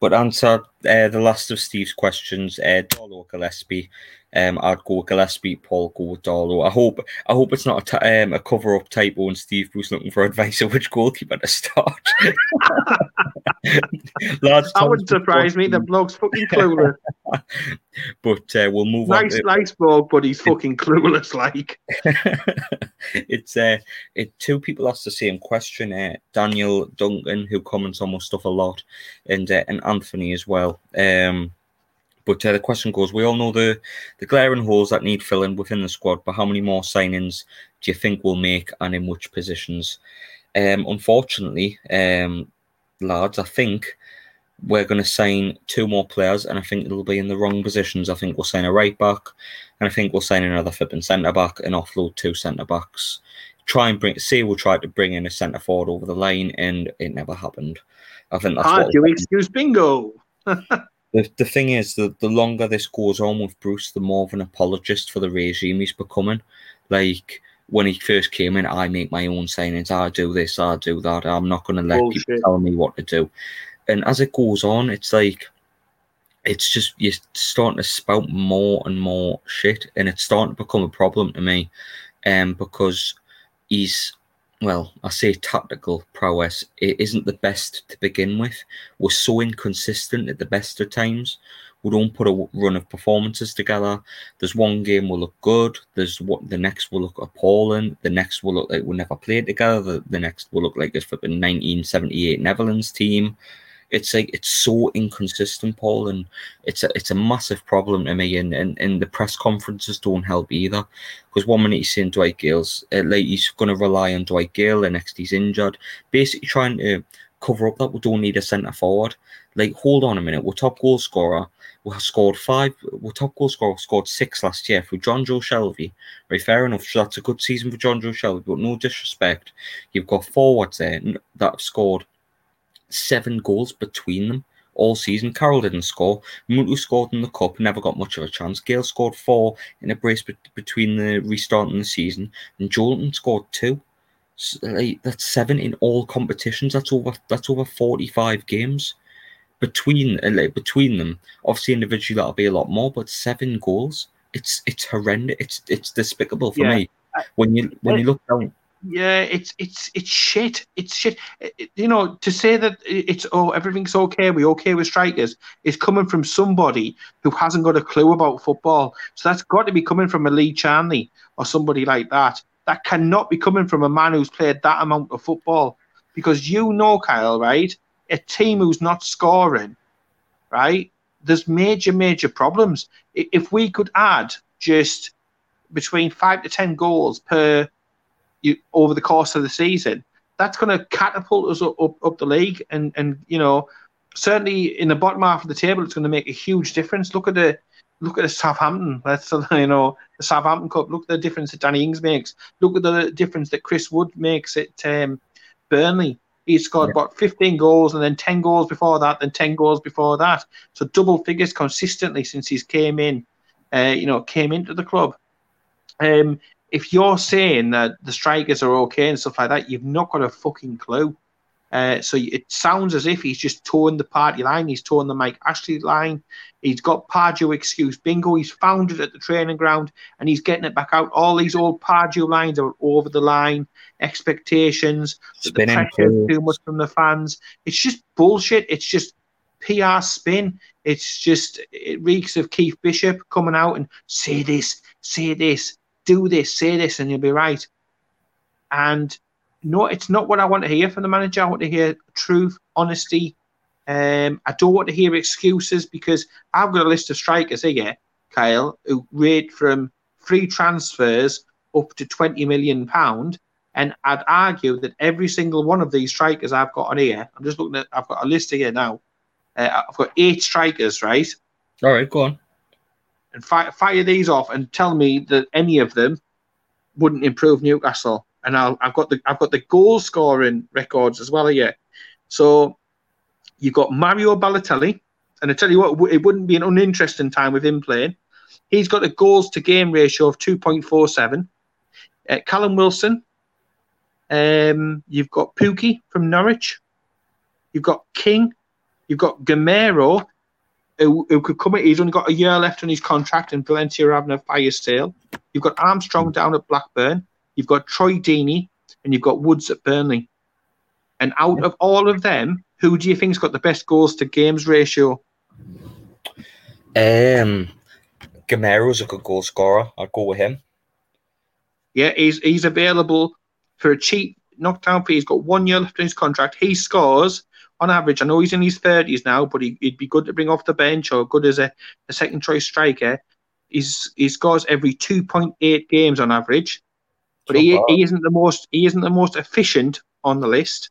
but answer uh, the last of Steve's questions. Uh, Darlow Gillespie um, I'd go Gillespie, Paul, go with Darlow. I hope I hope it's not a, t- um, a cover up typo and Steve Bruce looking for advice on which goalkeeper to start.
Large that wouldn't surprise me. The bloke's fucking clueless.
but uh, we'll move
nice,
on.
Nice, nice bloke, but he's fucking clueless. Like
it's uh, it. Two people asked the same question. Uh, Daniel Duncan, who comments on my stuff a lot, and uh, and Anthony as well. Um, but uh, the question goes: We all know the the glaring holes that need filling within the squad, but how many more signings do you think we'll make, and in which positions? Um, unfortunately, um, lads, I think we're going to sign two more players, and I think it'll be in the wrong positions. I think we'll sign a right back, and I think we'll sign another flipping centre back and offload two centre backs. Try and bring, see we'll try to bring in a centre forward over the line, and it never happened. I think that's
Hard what. You excuse bingo.
the, the thing is that the longer this goes on with Bruce, the more of an apologist for the regime he's becoming. Like when he first came in, I make my own signings, I do this, I do that. I'm not going to let Bullshit. people tell me what to do. And as it goes on, it's like it's just you're starting to spout more and more shit, and it's starting to become a problem to me, um, because he's well, I say tactical prowess, it isn't the best to begin with. We're so inconsistent at the best of times. We don't put a run of performances together. There's one game will look good. There's what the next will look appalling. The next will look like we never played together. The, the next will look like it's for the 1978 Netherlands team it's like it's so inconsistent, Paul, and it's a it's a massive problem to me. And and, and the press conferences don't help either, because one minute he's saying Dwight Gayle's uh, like he's going to rely on Dwight Gayle, the next he's injured, basically trying to cover up that we don't need a centre forward. Like, hold on a minute, we're top goal scorer. We scored five. We're top goal scorer. Scored six last year for Jonjo Shelvey. Right, fair enough. So that's a good season for Jonjo Shelvey, but no disrespect. You've got forwards there that have scored seven goals between them all season. Carroll didn't score. Mutu scored in the cup, never got much of a chance. Gayle scored four in a brace be- between the restart and the season, and Joelinton scored two. So, like, that's seven in all competitions. That's over. That's over forty-five games between uh, like, between them. Obviously, individually that'll be a lot more, but seven goals. It's it's horrendous. It's it's despicable for yeah. me. When you when you look down
yeah, it's it's it's shit. It's shit. It, you know, to say that it's oh everything's okay, we're okay with strikers is coming from somebody who hasn't got a clue about football. So that's got to be coming from a Lee Charnley or somebody like that. That cannot be coming from a man who's played that amount of football, because you know, Kyle, right? A team who's not scoring, right? there's major, major problems. If we could add just between five to ten goals per you, over the course of the season, that's going to catapult us up, up, up the league. And and you know, certainly in the bottom half of the table, it's going to make a huge difference. Look at the look at the Southampton. That's you know the Southampton Cup. Look at the difference that Danny Ings makes. Look at the difference that Chris Wood makes at um, Burnley. He scored yeah. about 15 goals and then 10 goals before that, then 10 goals before that. So double figures consistently since he's came in, uh, you know, came into the club. Um, if you're saying that the strikers are okay and stuff like that, you've not got a fucking clue. Uh, so it sounds as if he's just torn the party line. He's torn the Mike Ashley line. He's got Pardew excuse bingo. He's found it at the training ground and he's getting it back out. All these old Pardew lines are over the line. Expectations, Spinning the pressure too much from the fans. It's just bullshit. It's just PR spin. It's just it reeks of Keith Bishop coming out and say this, say this, do this, say this, and you'll be right. And no, it's not what I want to hear from the manager. I want to hear truth, honesty. Um, I don't want to hear excuses because I've got a list of strikers here, Kyle, who rate from free transfers up to twenty million pound. And I'd argue that every single one of these strikers I've got on here, I'm just looking at, I've got a list here now. Uh, I've got eight strikers, right?
All right, go on.
And fire, fire these off and tell me that any of them wouldn't improve Newcastle and i have got the I've got the goal scoring records as well here. So you've got Mario Balotelli, and I tell you what, it wouldn't be an uninteresting time with him playing. He's got a goals to game ratio of two point four seven. Uh, Callum Wilson. Um, you've got Pukki from Norwich. You've got King. You've got Gameiro, who, who could come in. He's only got a year left on his contract, and Valencia are having a fire sale. You've got Armstrong down at Blackburn. You've got Troy Deeney and you've got Woods at Burnley. And out of all of them, who do you think's got the best goals to games ratio?
Um, Gameiro's a good goal scorer. I'd go with him.
Yeah, he's he's available for a cheap knockdown fee. He's got one year left in his contract. He scores on average. I know he's in his thirties now, but he, would be good to bring off the bench or good as a, a second choice striker. He's he scores every two point eight games on average but he, he isn't the most he isn't the most efficient on the list.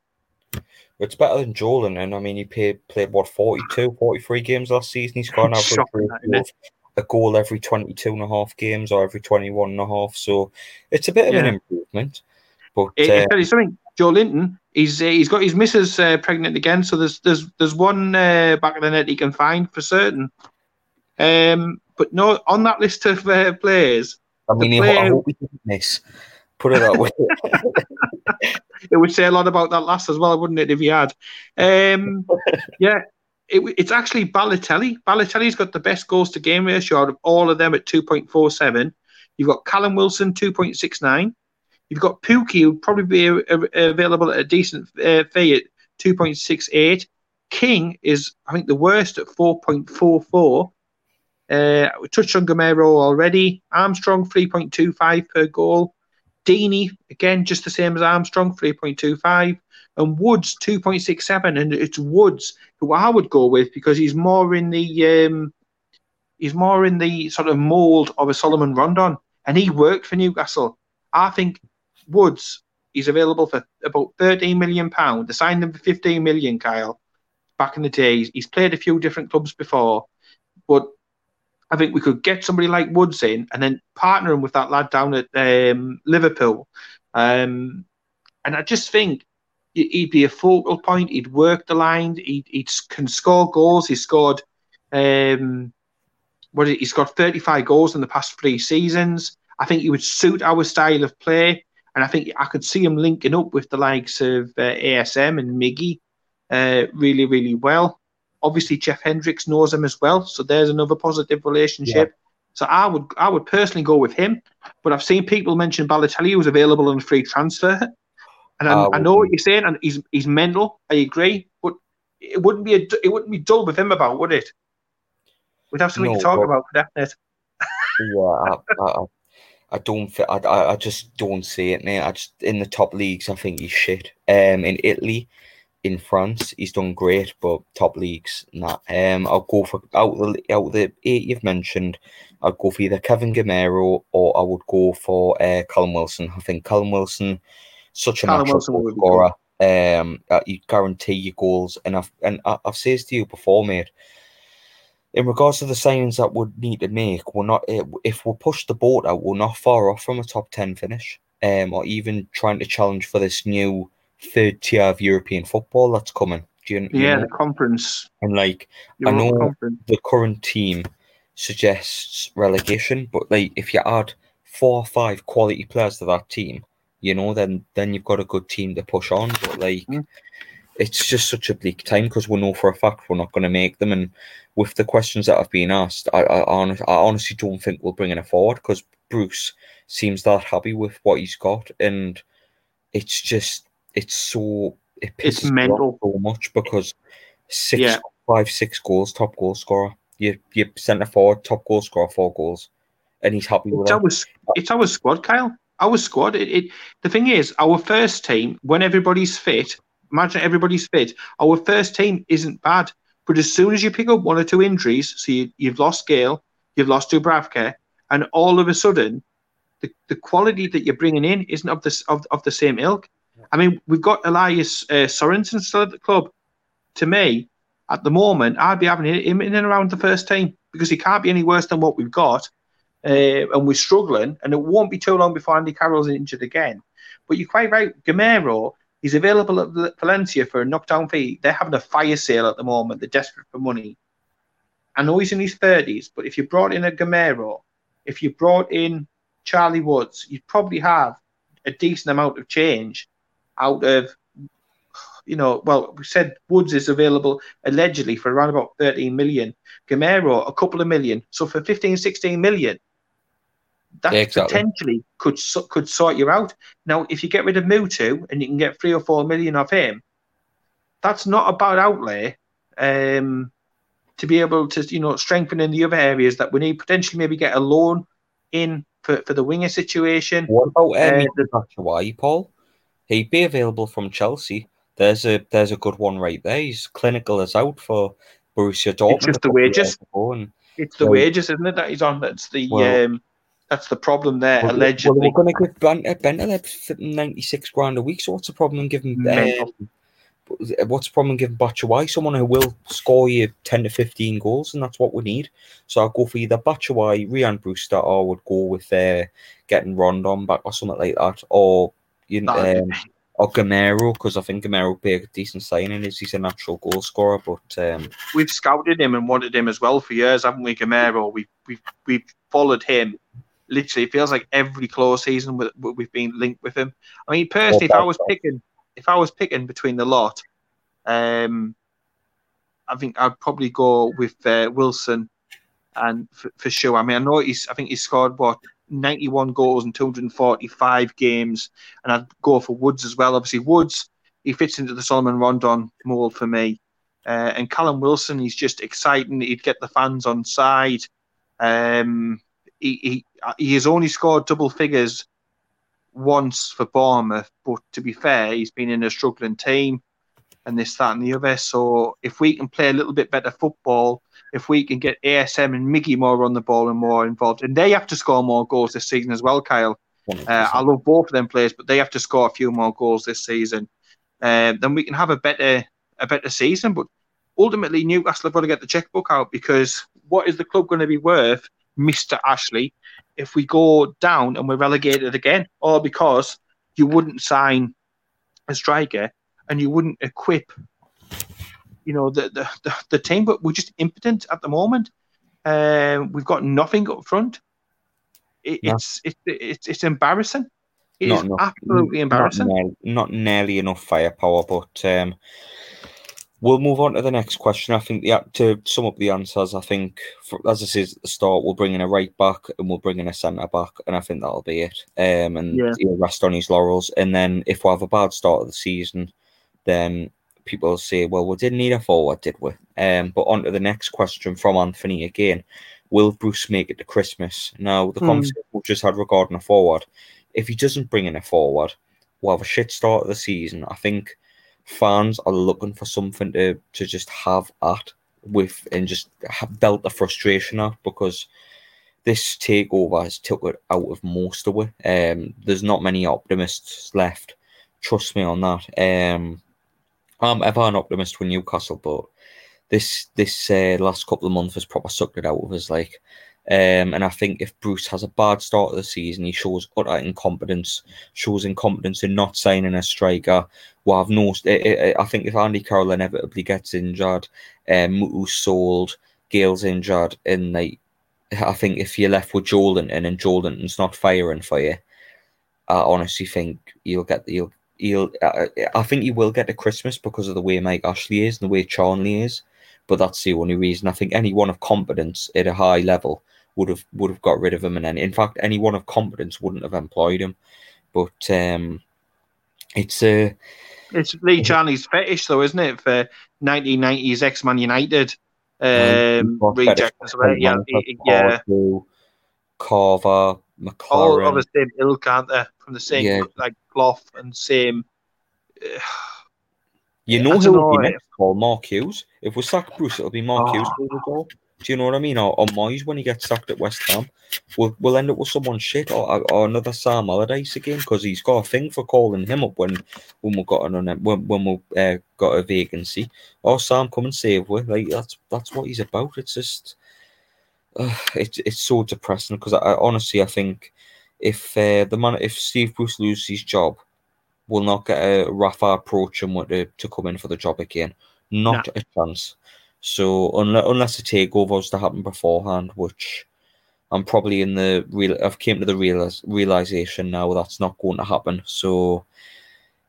It's better than Joelinton. I mean, he played played what 42, 43 games last season. He's an average a goal every 22 and a half games or every 21 and a half. So it's a bit of yeah. an improvement. But
it, uh, something, Joelinton, he's uh, he's got his missus uh, pregnant again. So there's there's there's one uh, back of the net he can find for certain. Um, but no, on that list of uh, players,
I mean, player, I hope we didn't miss Put it that way.
it would say a lot about that last as well, wouldn't it, if he had? Um, yeah, it, it's actually Balotelli. Balotelli's got the best goals to game ratio out of all of them at 2.47. You've got Callum Wilson, 2.69. You've got Pukki, who probably be a, a, available at a decent uh, fee at 2.68. King is, I think, the worst at 4.44. Uh, we touched on Gameiro already. Armstrong, 3.25 per goal. Deeney, again, just the same as Armstrong, 3.25. And Woods, 2.67. And it's Woods who I would go with because he's more in the um, he's more in the sort of mould of a Salomon Rondon. And he worked for Newcastle. I think Woods is available for about 13 million pounds. They signed him for 15 million, Kyle, back in the days. He's played a few different clubs before, but I think we could get somebody like Woods in and then partner him with that lad down at um, Liverpool. Um, and I just think he'd be a focal point. He'd work the line. He can score goals. He scored um, what he's got 35 goals in the past three seasons. I think he would suit our style of play, and I think I could see him linking up with the likes of uh, ASM and Miggy uh, really, really well. Obviously, Jeff Hendricks knows him as well, so there's another positive relationship. Yeah. So I would I would personally go with him, but I've seen people mention Balotelli who's available on a free transfer, and I, I know what you're saying, and he's he's mental. I agree, but it wouldn't be a, it wouldn't be dull with him about, would it? We'd have something no, to talk but, about for definite.
yeah, I, don't. I, I just don't see it, mate. I just in the top leagues, I think he's shit. Um, in Italy, in France, he's done great, but top leagues, nah. Um, I'll go for out the out of the eight you've mentioned. I'd go for either Kevin Gameiro or I would go for uh, Callum Wilson. I think Callum Wilson, such a Callum natural scorer. Um, you guarantee your goals, and I've and I've said this to you before, mate. In regards to the signings that we need to make, we're not eh, if we push the boat out, we're not far off from a top ten finish, um, or even trying to challenge for this new third tier of European football that's coming.
Do you, yeah, know? the conference.
And like, I know conference. the current team suggests relegation, but like, if you add four or five quality players to that team, you know, then then you've got a good team to push on. But like, mm. It's just such a bleak time because we know for a fact we're not going to make them. And with the questions that have been asked, I I, honest, I honestly don't think we'll bring it forward because Bruce seems that happy with what he's got, and it's just it's so it pisses
it's mental
so much because six yeah. five six goals, top goal scorer. You you centre forward, top goal scorer, four goals, and he's happy with
it's Our, it's our squad, Kyle. Our squad. It, it the thing is, our first team when everybody's fit. Imagine everybody's fit. Our first team isn't bad, but as soon as you pick up one or two injuries, so you, you've lost Gayle, you've lost Dubravka, and all of a sudden, the, the quality that you're bringing in isn't of the of, of the same ilk. I mean, we've got Elias uh, Sorensen still at the club. To me, at the moment, I'd be having him in and around the first team because he can't be any worse than what we've got. Uh, and we're struggling, and it won't be too long before Andy Carroll's injured again. But you're quite right. Gameiro, he's available at Valencia for a knockdown fee. They're having a fire sale at the moment. They're desperate for money. I know he's in his 30s, but if you brought in a Gameiro, if you brought in Charlie Woods, you'd probably have a decent amount of change out of, you know, well, we said Woods is available allegedly for around about 13 million, Gameiro a couple of million. So for 15, 16 million, that yeah, exactly. potentially could could sort you out. Now, if you get rid of Mutu and you can get three or four million of him, that's not a bad outlay um, to be able to you know strengthen in the other areas that we need. Potentially, maybe get a loan in for, for the winger situation.
What about um, uh, the Paul? He'd be available from Chelsea. There's a there's a good one right there. He's clinical as out for Borussia Dortmund.
It's just the wages. It's the so, wages, isn't it, that he's on? That's the well, um, that's the problem there. Well, allegedly,
well, we're going to give Bentaleb ninety six grand a week. So what's the problem giving? Um, what's the problem giving Batshuayi someone who will score you 10 to 15 goals, and that's what we need. So I'll go for either Batshuayi, Ryan Brewster, or I would go with uh, getting Rondon back or something like that, or you know, um, or Gameiro because I think Gameiro would be a decent signing. Is he's a natural goal scorer, but um,
we've scouted him and wanted him as well for years, haven't we? Gameiro? we we've we've followed him. Literally, it feels like every close season with, we've been linked with him. I mean, personally, if I was picking, if I was picking between the lot, um, I think I'd probably go with uh, Wilson and for, for, sure. I mean, I know he's. I think he scored what 91 goals in 245 games, and I'd go for Woods as well. Obviously, Woods he fits into the Salomon Rondon mold for me, uh, and Callum Wilson he's just exciting. He'd get the fans on side. Um, he, he he has only scored double figures once for Bournemouth, but to be fair, he's been in a struggling team and this, that, and the other. So if we can play a little bit better football, if we can get ASM and Miggy more on the ball and more involved, and they have to score more goals this season as well, Kyle. Uh, I love both of them players, but they have to score a few more goals this season. Uh, then we can have a better a better season. But ultimately, Newcastle have got to get the checkbook out because what is the club going to be worth, Mister Ashley, if we go down and we're relegated again, or because you wouldn't sign a striker and you wouldn't equip, you know, the the, the, the team. But we're just impotent at the moment. Uh, we've got nothing up front. It, no. it's, it, it's it's embarrassing. It not is enough, absolutely embarrassing.
Not, nearly, not nearly enough firepower, but um, we'll move on to the next question. I think the, to sum up the answers, I think, for, as I said at the start, we'll bring in a right back and we'll bring in a centre back, and I think that'll be it. Um, and yeah. he'll rest on his laurels. And then if we have a bad start of the season, then people will say, well, we didn't need a forward, did we? Um, but on to the next question from Anthony again. Will Bruce make it to Christmas? Now, the mm. conversation we just had regarding a forward, if he doesn't bring in a forward, we'll have a shit start of the season. I think fans are looking for something to to just have at with and just have belt the frustration out because this takeover has took it out of most of it. Um, there's not many optimists left. Trust me on that. Um, I'm ever an optimist for Newcastle, but this this uh, last couple of months has proper sucked it out of us. Like, um, and I think if Bruce has a bad start of the season, he shows utter incompetence, shows incompetence in not signing a striker. Well, I've no. I think if Andy Carroll inevitably gets injured, um, Mutu's sold, Gayle's injured, and like, I think if you're left with Joelinton and Joelinton's not firing for you, I honestly think you'll get you'll you'll. Uh, I think you will get to Christmas because of the way Mike Ashley is and the way Charnley is but that's the only reason. I think anyone of competence at a high level would have would have got rid of him, and then in fact, anyone of competence wouldn't have employed him. But um, it's a. Uh,
it's Lee Charnley's fetish, though, isn't it? For 1990s ex Man United um, rejects. Yeah, yeah.
Carver, McClaren.
All of the same ilk, aren't they? From the same yeah. like cloth and same. Uh,
you know who will be next call? Mark Hughes. If we sack Bruce, it'll be Mark oh. Hughes Do you know what I mean? Or, or Moyes when he gets sacked at West Ham. We'll, we'll end up with someone shit or, or another Sam Allardyce again because he's got a thing for calling him up when when we've got an when, when we uh, got a vacancy. Or Sam, come and save we. Like that's that's what he's about. It's just uh, it's it's so depressing because I, I, honestly I think if uh, the man if Steve Bruce loses his job we'll not get a Rafa approach and want to, to come in for the job again. Not no. a chance. So unless, unless a takeover was to happen beforehand, which I'm probably in the real, I've came to the real realization now that's not going to happen. So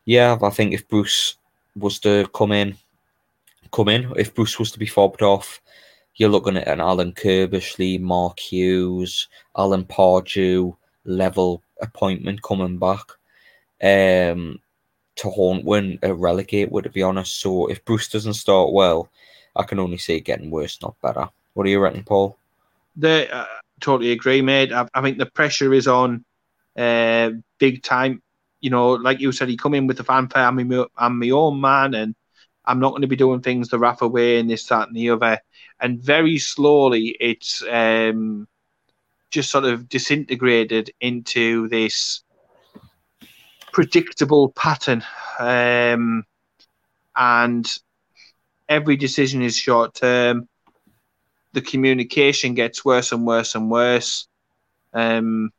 yeah, I think if Bruce was to come in, come in, if Bruce was to be fobbed off, you're looking at an Alan Curbishley, Mark Hughes, Alan Pardew level appointment coming back um, to haunt when a relegate would to be honest. So if Bruce doesn't start well, I can only see it getting worse, not better. What do you reckon, Paul?
The uh, totally agree, mate. I, I, think the pressure is on uh, big time. You know, like you said, he come in with the fanfare. I'm my, I'm my own man, and I'm not going to be doing things the Rafa way and this, that, and the other. And very slowly, it's um, just sort of disintegrated into this predictable pattern. Um, and every decision is short term. The communication gets worse and worse and worse. Um,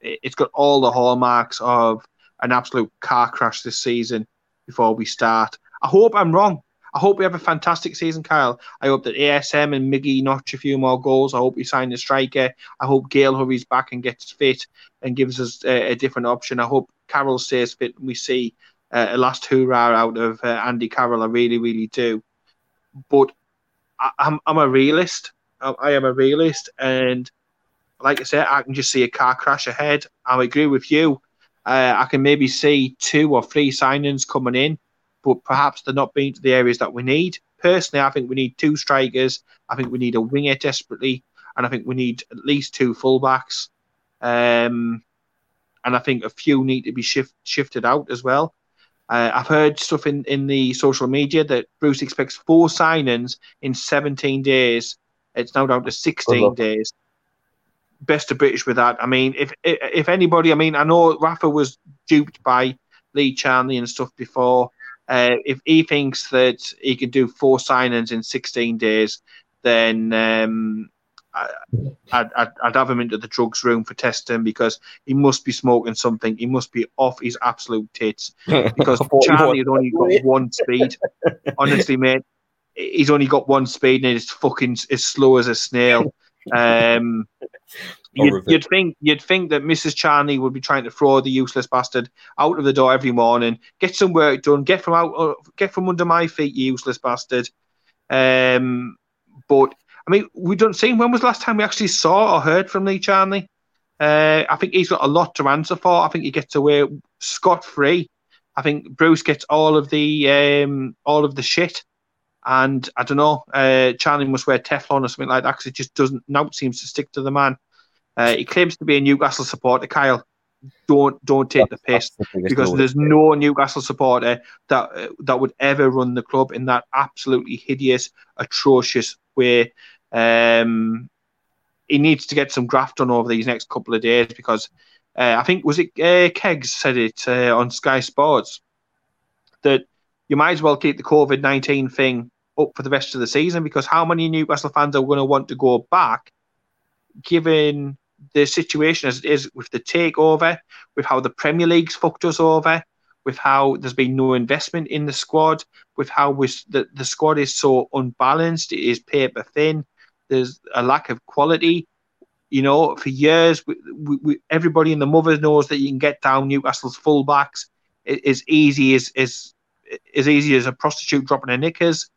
it's got all the hallmarks of an absolute car crash this season before we start. I hope I'm wrong. I hope we have a fantastic season, Kyle. I hope that ASM and Miggy notch a few more goals. I hope we sign a striker. I hope Gayle hurries back and gets fit and gives us a, a different option. I hope Carroll stays fit and we see a last hurrah out of uh, Andy Carroll. I really, really do. But I, am I'm, I'm a realist. I, I am a realist. And like I said, I can just see a car crash ahead. I agree with you. Uh, I can maybe see two or three signings coming in but perhaps they're not being to the areas that we need. Personally, I think we need two strikers. I think we need a winger desperately, and I think we need at least two fullbacks. Um, and I think a few need to be shift, shifted out as well. Uh, I've heard stuff in, in the social media that Bruce expects four signings in 17 days. It's now down to 16 days. Best of British with that. I mean, if if anybody, I mean, I know Rafa was duped by Lee Charnley and stuff before. Uh, if he thinks that he can do four signings in 16 days, then um, I, would I'd have him into the drugs room for testing because he must be smoking something. He must be off his absolute tits because Charlie has only got one speed. Honestly, mate, he's only got one speed and it's fucking as slow as a snail. Um, You'd, you'd, think you'd think that Mrs. Charnley would be trying to throw the useless bastard out of the door every morning, get some work done, get from out, uh, get from under my feet, you useless bastard. Um, but I mean, we don't see when was the last time we actually saw or heard from Lee Charnley. Uh, I think he's got a lot to answer for. I think he gets away scot free. I think Bruce gets all of the um, all of the shit. And I don't know, uh, Charnley must wear Teflon or something like that because it just doesn't now seems to stick to the man. Uh, he claims to be a Newcastle supporter, Kyle. don't don't take that's, the piss the because there's no Newcastle supporter that uh, that would ever run the club in that absolutely hideous, atrocious way. Um, he needs to get some graft done over these next couple of days because uh, I think was it uh, Kegs said it uh, on Sky Sports that you might as well keep the COVID nineteen thing up for the rest of the season because how many Newcastle fans are going to want to go back, given the situation as it is with the takeover, with how the Premier League's fucked us over, with how there's been no investment in the squad, with how the, the squad is so unbalanced, it is paper thin, there's a lack of quality. You know, for years, we, we, everybody in the mother knows that you can get down Newcastle's fullbacks as easy as, as as easy as a prostitute dropping her knickers.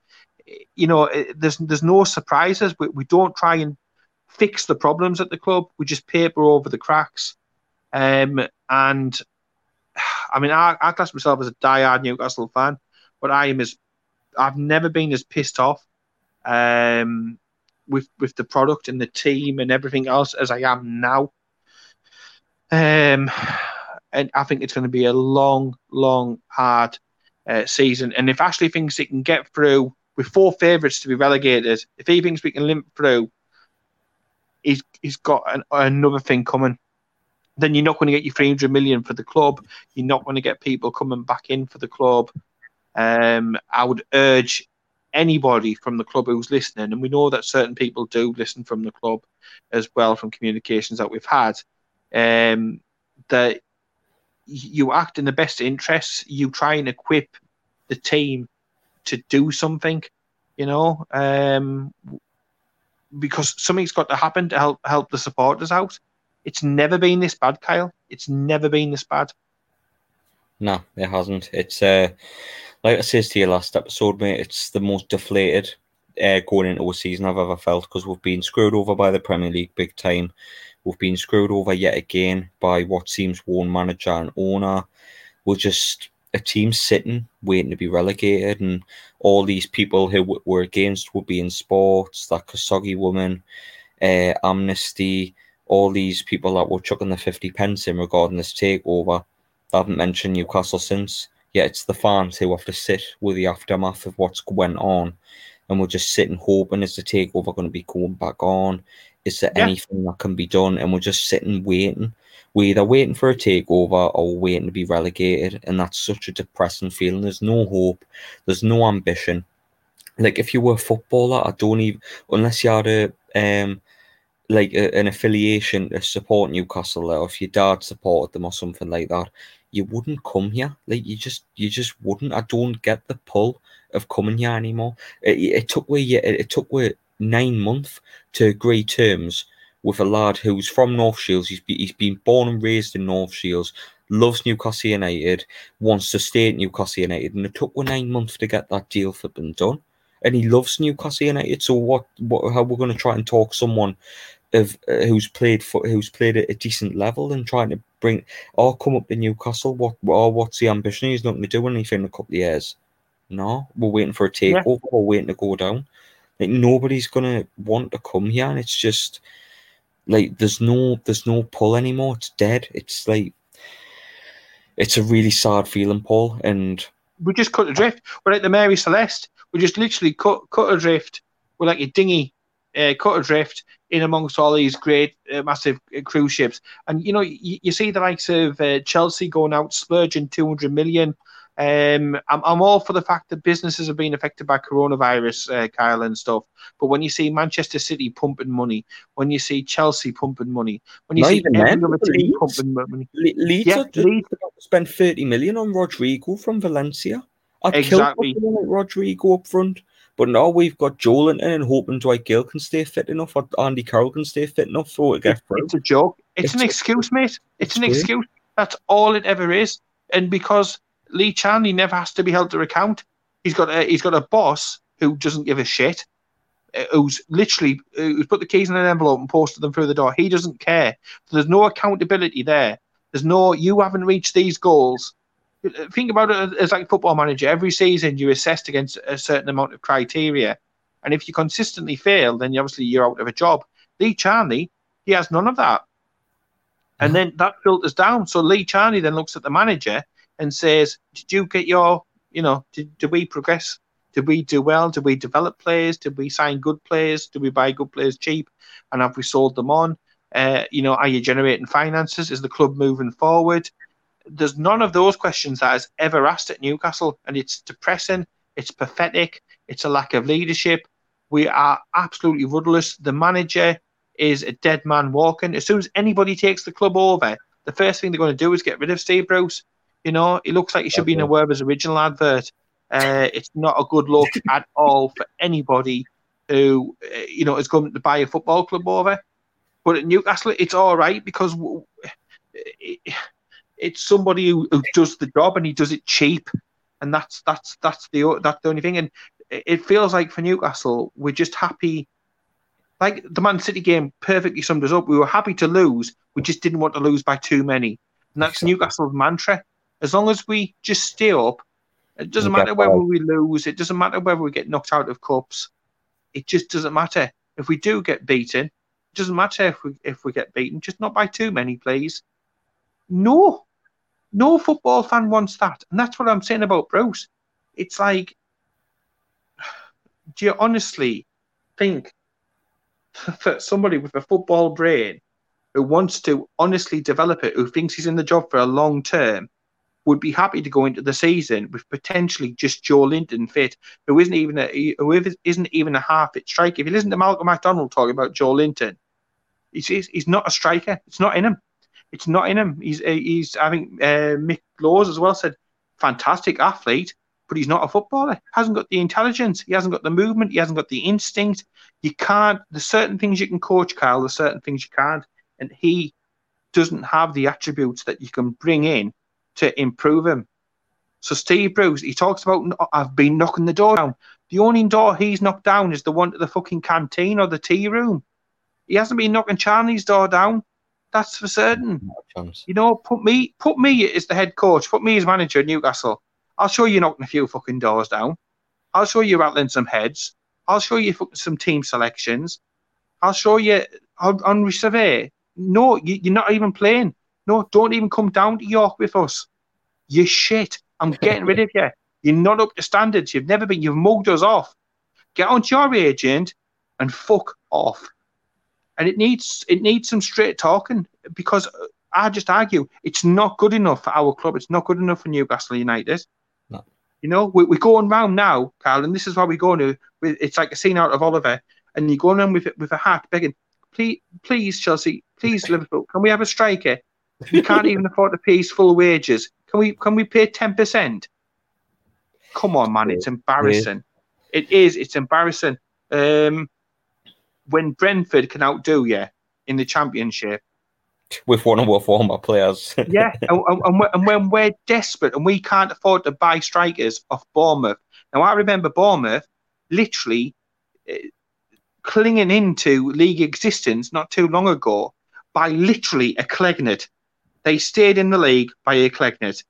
You know, there's there's no surprises. We, we don't try and fix the problems at the club. We just paper over the cracks. Um, and I mean, I, I class myself as a die-hard Newcastle fan, but I am as I've never been as pissed off um, with with the product and the team and everything else as I am now. Um, and I think it's going to be a long, long, hard uh, season. And if Ashley thinks he can get through with four favourites to be relegated, if he thinks we can limp through he's he's got an, another thing coming. Then you're not going to get your 300 million for the club. You're not going to get people coming back in for the club. Um, I would urge anybody from the club who's listening, and we know that certain people do listen from the club as well from communications that we've had, um, that you act in the best interests. You try and equip the team to do something. You know, um, because something's got to happen to help help the supporters out. It's never been this bad, Kyle. It's never been this bad.
No, it hasn't. It's uh, like I said to you last episode, mate. It's the most deflated uh, going into a season I've ever felt because we've been screwed over by the Premier League big time. We've been screwed over yet again by what seems one manager and owner. We're just a team sitting waiting to be relegated, and all these people who were against would be in sports, that Khashoggi woman, uh, Amnesty, all these people that were chucking the 50 pence in regarding this takeover. I haven't mentioned Newcastle since. Yeah, it's the fans who have to sit with the aftermath of what's went on, and we're just sitting hoping is the takeover going to be going back on? Is there yeah. anything that can be done? And we're just sitting waiting we're either waiting for a takeover or waiting to be relegated, and that's such a depressing feeling. There's no hope, there's no ambition. Like if you were a footballer, I don't even unless you had a um like a, an affiliation to support Newcastle, or if your dad supported them or something like that, you wouldn't come here. Like you just you just wouldn't. I don't get the pull of coming here anymore. It, it took we it, it took we nine months to agree terms with a lad who's from North Shields. He's, be, he's been born and raised in North Shields, loves Newcastle United, wants to stay at Newcastle United, and it took one nine months to get that deal flipping done. And he loves Newcastle United. So what? what how we're going to try and talk someone of uh, who's played for who's played at a decent level and trying to bring or come up to Newcastle? What or what's the ambition? He's not going to do anything in a couple of years. No, we're waiting for a takeover. Yeah. We're waiting to go down. Like nobody's gonna want to come here, and it's just like there's no there's no pull anymore. It's dead. It's like it's a really sad feeling, Paul. And
we just cut adrift. We're like the Mary Celeste. We just literally cut cut adrift. We're like a dinghy uh, cut adrift in amongst all these great uh, massive uh, cruise ships. And you know, you, you see the likes of uh, Chelsea going out splurging 200 million um, I'm, I'm all for the fact that businesses are being affected by coronavirus, uh, Kyle, and stuff. But when you see Manchester City pumping money, when you see Chelsea pumping money, when you Not see every other team Leeds. pumping money,
Le- Leeds yeah, Leeds. spent 30 million on Rodrigo from Valencia. I'd exactly. kill Rodrigo up front. But now we've got Joelinton and hoping Dwight Gayle can stay fit enough or Andy Carroll can stay fit enough for it to get through.
It's a joke. It's, it's an excuse, mate. It's, it's an excuse. That's all it ever is. And because Lee Charnley, he never has to be held to account. He's got a, he's got a boss who doesn't give a shit, uh, who's literally uh, who's put the keys in an envelope and posted them through the door. He doesn't care. So there's no accountability there. There's no you haven't reached these goals. Think about it as like football manager. Every season you're assessed against a certain amount of criteria, and if you consistently fail, then obviously you're out of a job. Lee Charnley, he has none of that. And then that filters down. So Lee Charnley then looks at the manager and says, Did you get your, you know, did, did we progress? Did we do well? Did we develop players? Did we sign good players? Did we buy good players cheap? And have we sold them on? Uh, you know, are you generating finances? Is the club moving forward? There's none of those questions that is ever asked at Newcastle, and it's depressing. It's pathetic. It's a lack of leadership. We are absolutely rudderless. The manager is a dead man walking. As soon as anybody takes the club over, the first thing they're going to do is get rid of Steve Bruce. You know, it looks like he should okay. be in a Werther's original advert. Uh, it's not a good look at all for anybody who, uh, you know, is going to buy a football club over. But at Newcastle, it's all right because it's somebody who, who does the job and he does it cheap, and that's that's that's the that's the only thing. And it feels like for Newcastle, we're just happy. Like the Man City game perfectly summed us up. We were happy to lose. We just didn't want to lose by too many. And that's exactly. Newcastle's mantra. As long as we just stay up, it doesn't matter whether we lose. It doesn't matter whether we get knocked out of cups. It just doesn't matter. If we do get beaten, it doesn't matter if we if we get beaten, just not by too many, please. No, no football fan wants that, and that's what I'm saying about Bruce. It's like, do you honestly think that somebody with a football brain who wants to honestly develop it, who thinks he's in the job for a long term, would be happy to go into the season with potentially just Joelinton fit, who isn't even a who isn't even a half fit striker. If you listen to Malcolm McDonald talking about Joelinton, he's, he's not a striker. It's not in him. It's not in him. He's he's I think uh, Mick Laws as well said fantastic athlete, but he's not a footballer. Hasn't got the intelligence. He hasn't got the movement. He hasn't got the instinct. You can't. There's certain things you can coach, Kyle. There's certain things you can't, and he doesn't have the attributes that you can bring in to improve him. So Steve Bruce, he talks about I've been knocking the door down. The only door he's knocked down is the one to the fucking canteen or the tea room. He hasn't been knocking Charnley's door down. That's for certain. You know, put me put me as the head coach, put me as manager at Newcastle. I'll show you knocking a few fucking doors down. I'll show you rattling some heads. I'll show you some team selections. I'll show you on, on survey. No, you, you're not even playing. No, don't even come down to York with us. You shit. I'm getting rid of you. You're not up to standards. You've never been. You've mugged us off. Get on to your agent and fuck off. And it needs it needs some straight talking because I just argue it's not good enough for our club. It's not good enough for Newcastle United. No. You know, we, we're going round now, Carl, and this is why we go to. It's like a scene out of Oliver, and you're going around with with a hat begging, please, please, Chelsea, please, Liverpool, can we have a striker? We can't even afford to pay his full wages. Can we can we pay ten percent? Come on, man, it's embarrassing. Yeah. It is. It's embarrassing. Um, when Brentford can outdo you in the championship
with one of our former players.
yeah, and, and, and, when we're desperate and we can't afford to buy strikers off Bournemouth. Now, I remember Bournemouth literally uh, clinging into league existence not too long ago by literally a Clegnet. They stayed in the league by a Clegnet.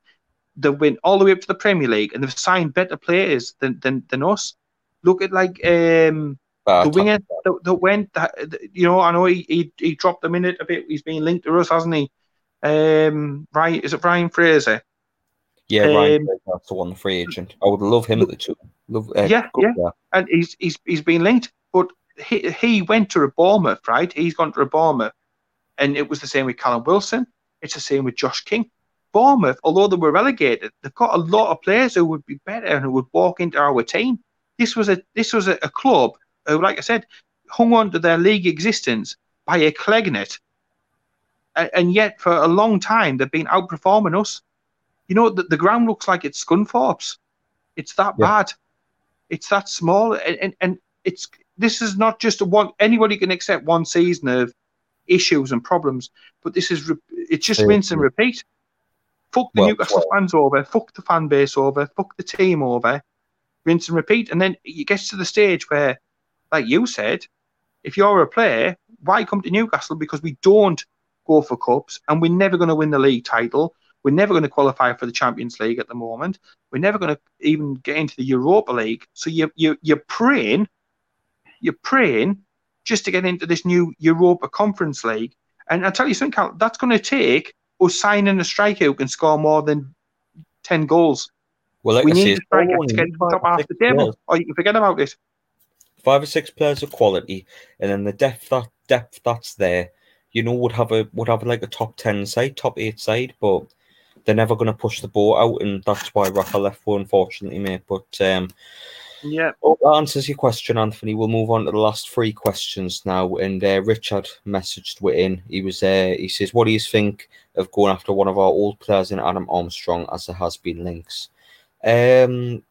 They went all the way up to the Premier League and they've signed better players than than, than us. Look at like um, uh, the winger that, that went, that, you know, I know he, he, he dropped a minute a bit. He's been linked to us, hasn't he? Um, right, is it Ryan Fraser?
Yeah, Ryan um, that's the one, free agent. I would love him at the two. Love,
uh, yeah, yeah, and he's he's he's been linked, but he he went to a Bournemouth, right? He's gone to a Bournemouth, and it was the same with Callum Wilson. It's the same with Josh King. Bournemouth, although they were relegated, they've got a lot of players who would be better and who would walk into our team. This was a this was a, a club who, like I said, hung on to their league existence by a Clegnet. And yet, for a long time, they've been outperforming us. You know, the, the ground looks like it's Scunthorpe's. It's that yeah. bad. It's that small. And, and, and it's this is not just one. Anybody can accept one season of issues and problems, but this is it's just yeah. rinse and repeat. Fuck the well, Newcastle well. fans over. Fuck the fan base over. Fuck the team over. Rinse and repeat. And then it gets to the stage where like you said, if you're a player, why come to Newcastle? Because we don't go for cups and we're never going to win the league title. We're never going to qualify for the Champions League at the moment. We're never going to even get into the Europa League. So you you you're praying, you're praying just to get into this new Europa Conference League, And I tell you something, Carl, that's going to take us signing a striker who can score more than 10 goals. Well, like we need a striker to get top half the table, or oh, you can forget about it.
Five or six players of quality, and then the depth that depth that's there, you know, would have a would have like a top ten side, top eight side, but they're never going to push the ball out, and that's why Rafa left for, unfortunately, mate. But um,
yeah,
oh, that answers your question, Anthony. We'll move on to the last three questions now. And uh, Richard messaged within. He was there. Uh, he says, "What do you think of going after one of our old players in Adam Armstrong, as there has been links?" Um,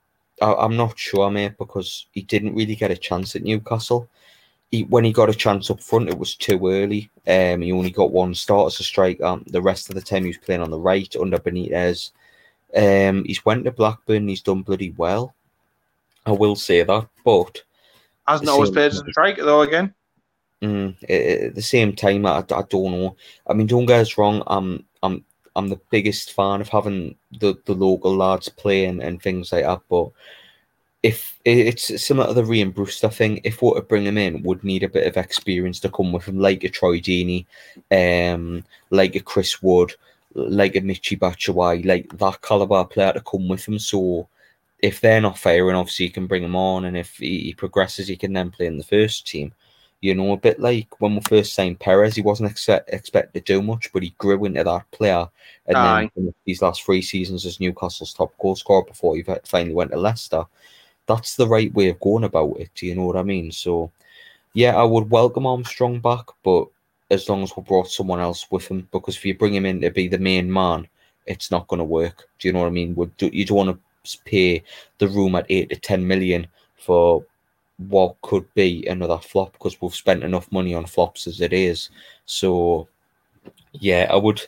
I, am not sure, mate, because he didn't really get a chance at Newcastle. He, when he got a chance up front, it was too early. Um, he only got one start as a striker. The rest of the time, he was playing on the right under Benitez. Um, he's went to Blackburn. He's done bloody well. I will say that, but
hasn't always played as a striker though. Again,
mm, at the same time, I, I don't know. I mean, don't get us wrong. I'm I'm I'm the biggest fan of having the, the local lads play and and things like that. But if it's similar to the Rhian Brewster thing, if we were to bring him in, would need a bit of experience to come with him, like a Troy Deeney, um, like a Chris Wood, like a Michy Batshuayi, like that caliber player to come with him. So if they're not firing, obviously you can bring him on, and if he, he progresses, he can then play in the first team. You know, a bit like when we first signed Perez, he wasn't expect, expected to do much, but he grew into that player. And Aye. then these last three seasons as Newcastle's top goal scorer before he finally went to Leicester. That's the right way of going about it. Do you know what I mean? So, yeah, I would welcome Armstrong back, but as long as we brought someone else with him, because if you bring him in to be the main man, it's not going to work. Do you know what I mean? Would you don't want to pay the room at eight to ten million for what could be another flop because we've spent enough money on flops as it is. So, yeah, I would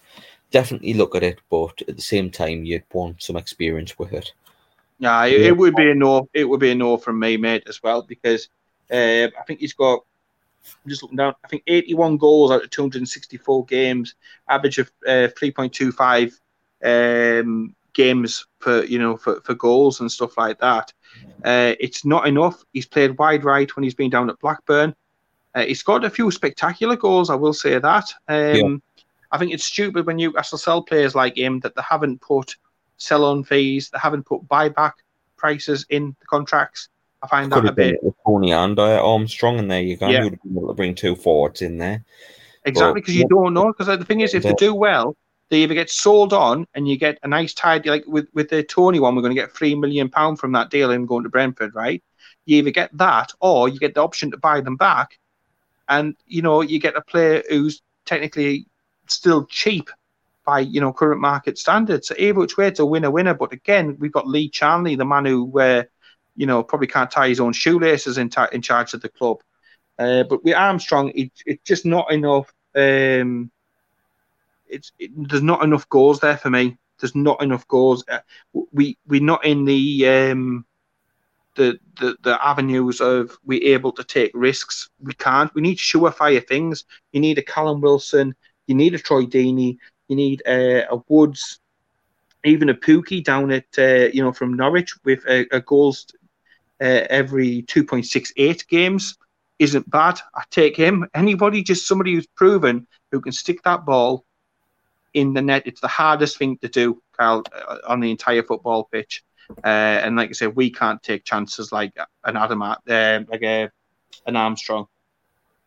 definitely look at it, but at the same time, you'd want some experience with it.
Yeah, it, it would be a no. It would be a no from me, mate, as well, because uh, I think he's got. I'm just looking down. I think 81 goals out of 264 games, average of uh, 3.25 um, games for you know for, for goals and stuff like that. Uh, it's not enough. He's played wide right when he's been down at Blackburn. Uh, he's got a few spectacular goals, I will say that. Um, yeah. I think it's stupid when Newcastle sell players like him that they haven't put sell on fees, they haven't put buyback prices in the contracts. I find that a bit.
Toney and uh, Armstrong, and there you go. Yeah. You would have been able to bring two forwards in there.
Exactly, because you don't know. Because the thing is, if they do well, they either get sold on and you get a nice tidy like with with the Toney one, we're going to get three million pound from that deal and going to Brentford, right? You either get that or you get the option to buy them back, and you know you get a player who's technically still cheap by you know current market standards. So either which way, it's a winner winner. But again, we've got Lee Charnley, the man who uh, you know probably can't tie his own shoelaces in, ta- in charge of the club. Uh, but with Armstrong, it, it's just not enough. Um, it's it, there's not enough goals there for me. There's not enough goals. Uh, we we're not in the um, the, the the avenues of we're able to take risks. We can't. We need surefire things. You need a Callum Wilson. You need a Troy Deeney. You need uh, a Woods. Even a Pukki down at uh, you know from Norwich with a, a goals uh, every 2.68 games isn't bad. I take him. Anybody, just somebody who's proven who can stick that ball in the net. It's the hardest thing to do, Carl, uh, on the entire football pitch. Uh, and like I said, we can't take chances like an Adam, uh, like a, an Armstrong.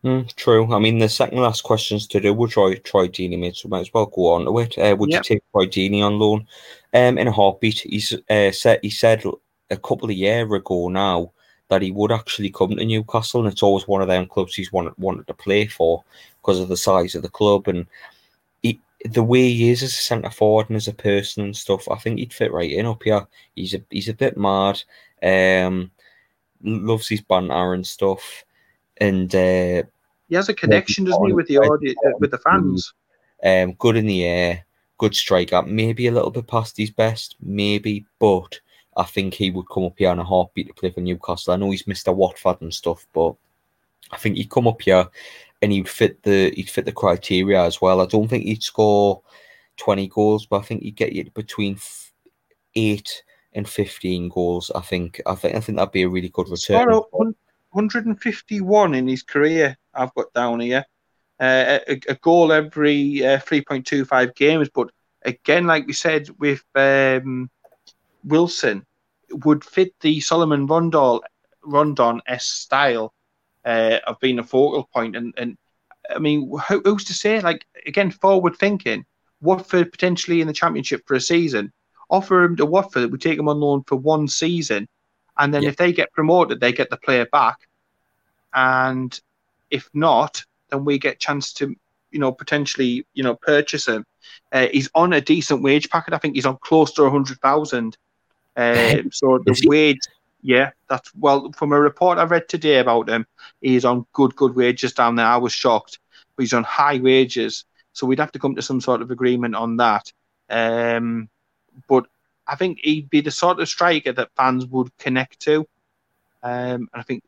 Mm, true. I mean, the second last questions to do with Troy, Troy Deeney, mate, so might as well go on to it. Uh, would yep. you take Troy Deeney on loan? Um, in a heartbeat, he's uh, said he said a couple of years ago now that he would actually come to Newcastle, and it's always one of them clubs he's wanted wanted to play for because of the size of the club and the way he is as a centre forward and as a person and stuff, I think he'd fit right in up here. He's a he's a bit mad, um, loves his banter and stuff, and uh,
he has a connection, doesn't he, with the audience, with the fans.
Um, good in the air, good striker. Maybe a little bit past his best, maybe, but I think he would come up here on a heartbeat to play for Newcastle. I know he's Mister Watford and stuff, but I think he'd come up here and he'd fit the he'd fit the criteria as well. I don't think he'd score twenty goals, but I think he'd get you between eight and fifteen goals. I think I think I think that'd be a really good return.
151 in his career. I've got down here. uh, a, a, goal every uh, 3.25 games. But again, like we said with um, Wilson, would fit the Salomon Rondon Rondon s style uh, of being a focal point. And, and I mean, who, who's to say? Like again, forward thinking. Watford potentially in the championship for a season. Offer him to Watford. We take him on loan for one season, and then yeah. if they get promoted, they get the player back. And if not, then we get chance to, you know, potentially, you know, purchase him. Uh, he's on a decent wage packet. I think he's on close to a hundred thousand. Uh, so the wage, yeah, that's well from a report I read today about him. He's on good, good wages down there. I was shocked, but he's on high wages. So we'd have to come to some sort of agreement on that. Um, but I think he'd be the sort of striker that fans would connect to. Um, and I think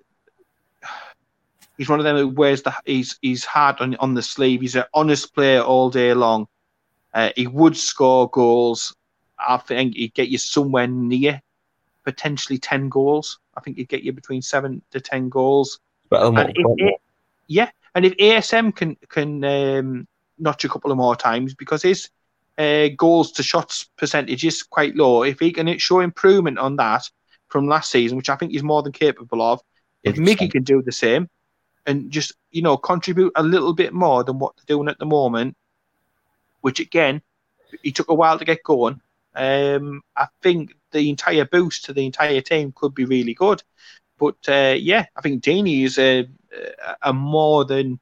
he's one of them who wears the he's he's hard on on the sleeve. He's an honest player all day long. Uh, he would score goals. I think he'd get you somewhere near potentially ten goals. I think he'd get you between seven to ten goals.
Well, and if,
yeah, and if ASM can can um, notch a couple of more times because his uh, goals to shots percentage is quite low. If he can show improvement on that from last season, which I think he's more than capable of, if 100%. Mickey can do the same and just you know contribute a little bit more than what they're doing at the moment, which again, he took a while to get going. Um, I think the entire boost to the entire team could be really good. But uh, yeah, I think Deeney is a, a more than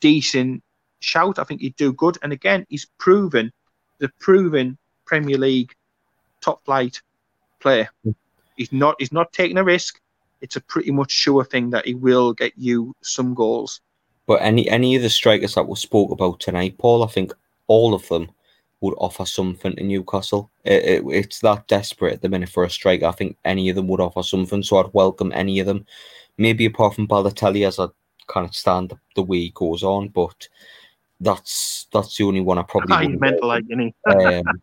decent shout. I think he'd do good. And again, he's proven the proven Premier League top flight player. Mm. He's not he's not taking a risk. It's a pretty much sure thing that he will get you some goals.
But any any of the strikers that we spoke about tonight, Paul, I think all of them would offer something to Newcastle. It, it, it's that desperate at the minute for a striker. I think any of them would offer something, so I'd welcome any of them. Maybe apart from Balotelli, as I kind of stand the, the way he goes on, but that's that's the only one I probably.
He's mental, like you
um,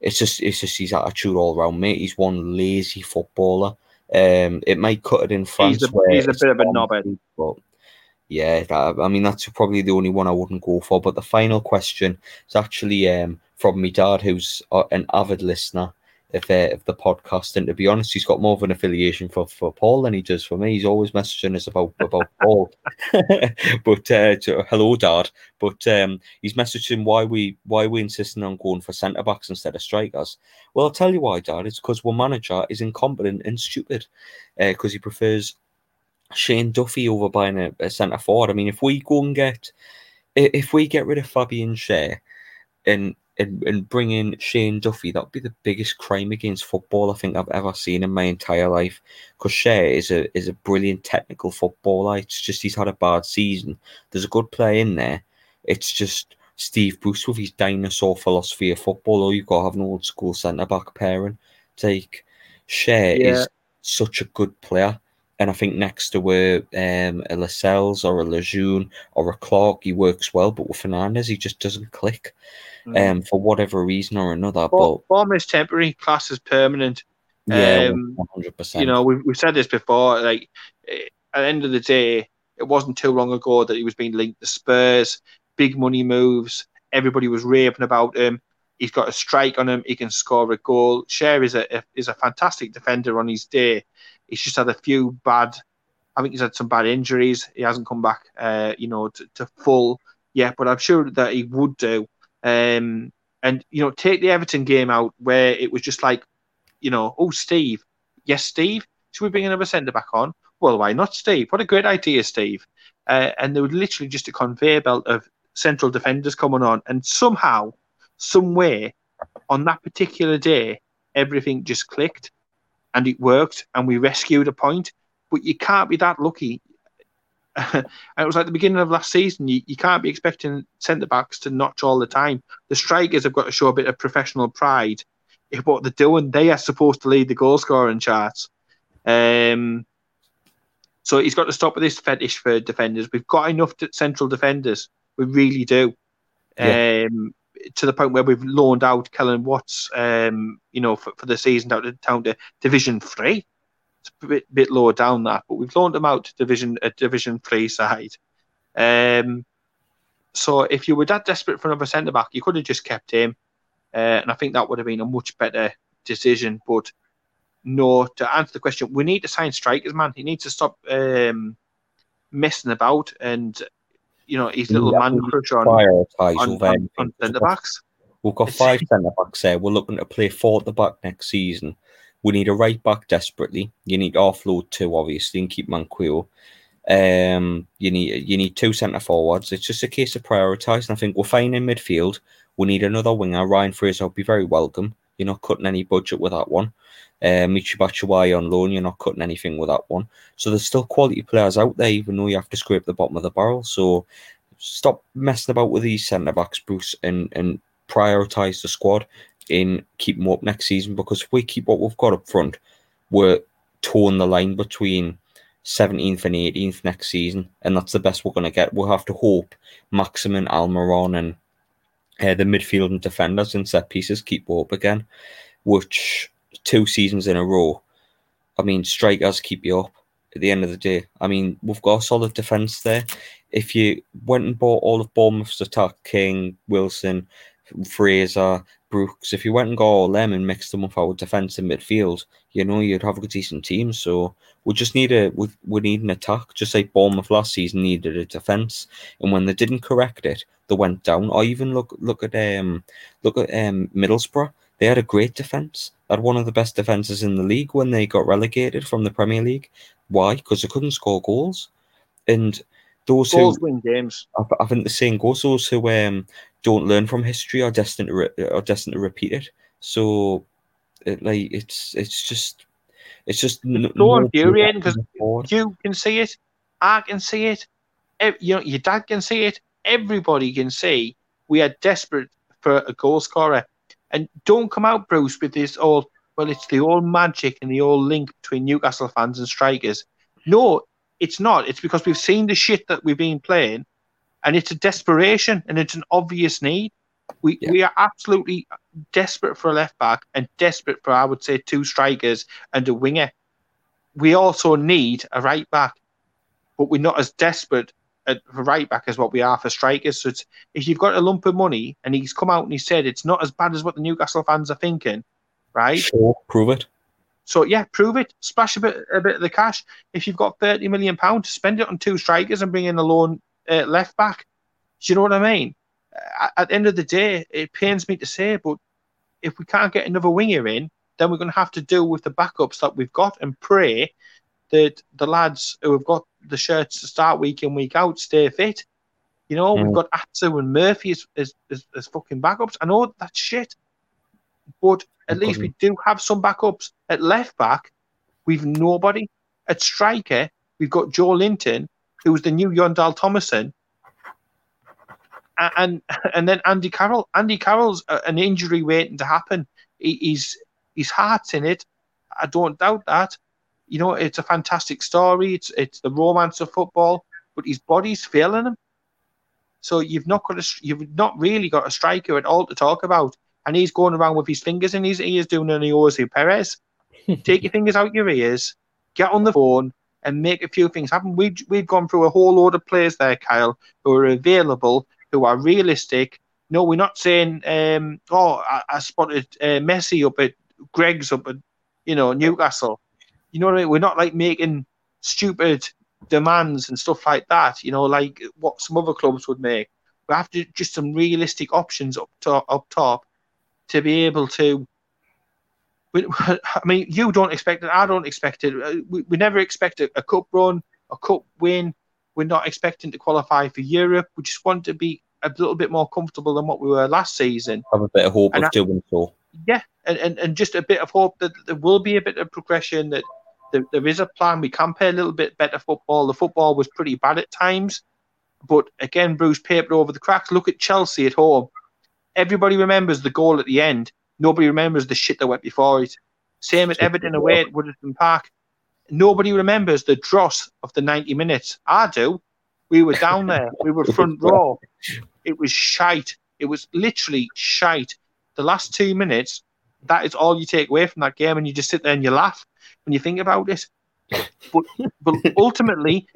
It's just it's just his attitude all around, mate. He's one lazy footballer. Um, it might cut it in France.
He's a, he's a bit of a knobhead.
But yeah, that, I mean that's probably the only one I wouldn't go for. But the final question is actually um, from me dad, who's uh, an avid listener of, uh, if the podcast. And to be honest, he's got more of an affiliation for, for Paul than he does for me. He's always messaging us about about Paul. but uh, to, hello, Dad. But um, he's messaging why we why we insisting on going for centre backs instead of strikers. Well, I'll tell you why, Dad. It's because one manager is incompetent and stupid because uh, he prefers Shane Duffy over buying a, a centre forward. I mean, if we go and get if we get rid of Fabian Schär and and, and bring in Shane Duffy, that would be the biggest crime against football I think I've ever seen in my entire life. Because Schär is a is a brilliant technical footballer. It's just he's had a bad season. There's a good play in there. It's just Steve Bruce with his dinosaur philosophy of football. Or you've got to have an old school centre back pairing. Take Schär yeah. is such a good player. And I think next to a, um, a Lascelles or a Lejeune or a Clark, he works well. But with Fernandez, he just doesn't click mm. um, for whatever reason or another. Form,
but form is temporary, class is permanent.
Yeah, um, one hundred percent.
You know, we've, we've said this before. Like eh, at the end of the day, it wasn't too long ago that he was being linked to Spurs, big money moves. Everybody was raving about him. He's got a strike on him. He can score a goal. Schär is a is a fantastic defender on his day. He's just had a few bad. I think he's had some bad injuries. He hasn't come back, uh, you know, to, to full yet. But I'm sure that he would do. Um, and you know, take the Everton game out where it was just like, you know, oh Steve, yes Steve, should we bring another centre back on? Well, why not Steve? What a great idea, Steve! Uh, and there was literally just a conveyor belt of central defenders coming on, and somehow, somewhere, on that particular day, everything just clicked, and it worked, and we rescued a point. But you can't be that lucky. and it was like the beginning of last season. You, you can't be expecting centre backs to notch all the time. The strikers have got to show a bit of professional pride in what they're doing. They are supposed to lead the goal scoring charts. Um, so he's got to stop with this fetish for defenders. We've got enough central defenders. We really do. Yeah. Um, to the point where we've loaned out Kelland Watts, um, you know, for, for the season down to, to Division Three it's a bit, bit lower down that, but we've loaned them out to division a division three side. Um, So if you were that desperate for another centre back, you could have just kept him, uh, and I think that would have been a much better decision. But no, to answer the question, we need to sign strikers, man. He needs to stop um, messing about and you know his little yeah, man crush on, on, on, on centre backs.
We've got five centre backs there. We're looking to play four at the back next season. We need a right back desperately. You need offload two, obviously, and keep Manquillo. Um, you need you need two centre forwards. It's just a case of prioritising. I think we're fine in midfield. We need another winger. Ryan Fraser will be very welcome. You're not cutting any budget with that one. Uh, Michy Batshuayi on loan, you're not cutting anything with that one. So there's still quality players out there, even though you have to scrape the bottom of the barrel. So stop messing about with these centre backs, Bruce, and and prioritise the squad in keep them up next season because if we keep what we've got up front, we're towing the line between 17th and 18th next season, and that's the best we're going to get. We'll have to hope Maximin, Almiron, and uh, the midfield and defenders and set pieces keep up again, which two seasons in a row. I mean, strikers keep you up at the end of the day. I mean, we've got a solid defence there. If you went and bought all of Bournemouth's attack, King, Wilson, Fraser, Brooks, if you went and got all them and mixed them with our defence and midfield, you know, you'd have a decent team. So we just need a we, we need an attack, just like Bournemouth last season needed a defence. And when they didn't correct it, they went down. Or even look look at um look at um Middlesbrough. They had a great defence. They had one of the best defences in the league when they got relegated from the Premier League. Why? Because they couldn't score goals. And those
goals who win games.
I, I, think the saying goes: those who um, don't learn from history are destined to re- are destined to repeat it. So, it, like it's it's just it's just
it's so infuriating because you can see it, I can see it, you know, your dad can see it, everybody can see we are desperate for a goal scorer. And don't come out, Bruce, with this all well, it's the old magic and the old link between Newcastle fans and strikers. No, it's not. It's because we've seen the shit that we've been playing, and it's a desperation and it's an obvious need. We yeah. we are absolutely desperate for a left back and desperate for I would say two strikers and a winger. We also need a right back, but we're not as desperate for right back as what we are for strikers. So if you've got a lump of money and he's come out and he said it's not as bad as what the Newcastle fans are thinking, right?
Sure, prove it.
So yeah, prove it. Splash a bit a bit of the cash. If you've got thirty million pound, spend it on two strikers and bring in a loan uh, left back. Do you know what I mean? At, at the end of the day, it pains me to say, but if we can't get another winger in, then we're going to have to deal with the backups that we've got and pray that the lads who have got the shirts to start week in week out stay fit. You know, mm. we've got Atsu and Murphy as, as, as, as fucking backups. I know that's shit, but at least we do have some backups. At left back, we've nobody. At striker, we've got Joelinton, who was the new Jon Dahl Tomasson, and and then Andy Carroll. Andy Carroll's an injury waiting to happen. He's his heart's in it. I don't doubt that. You know, it's a fantastic story. It's it's the romance of football, but his body's failing him. So you've not got a, you've not really got a striker at all to talk about and he's going around with his fingers in his ears doing an Jose Perez. Take your fingers out your ears, get on the phone, and make a few things happen. We've, we've gone through a whole load of players there, Kyle, who are available, who are realistic. No, we're not saying, um, oh, I, I spotted uh, Messi up at Greggs up at, you know, Newcastle. You know what I mean? We're not like making stupid demands and stuff like that, you know, like what some other clubs would make. We have to just some realistic options up top, up top to be able to. I mean, you don't expect it. I don't expect it. Uh, we, we never expect a, a cup run, a cup win. We're not expecting to qualify for Europe. We just want to be a little bit more comfortable than what we were last season.
Have a bit of hope and of I, doing so.
Yeah, and, and, and just a bit of hope that there will be a bit of progression, that there, there is a plan. We can play a little bit better football. The football was pretty bad at times. But again, Bruce papered over the cracks. Look at Chelsea at home everybody remembers the goal at the end. Nobody remembers the shit that went before it. Same as Everton away at Goodison Park. Nobody remembers the dross of the 90 minutes. I do. We were down there. We were front row. It was shite. It was literally shite. The last two minutes, that is all you take away from that game, and you just sit there and you laugh when you think about it. But, but ultimately,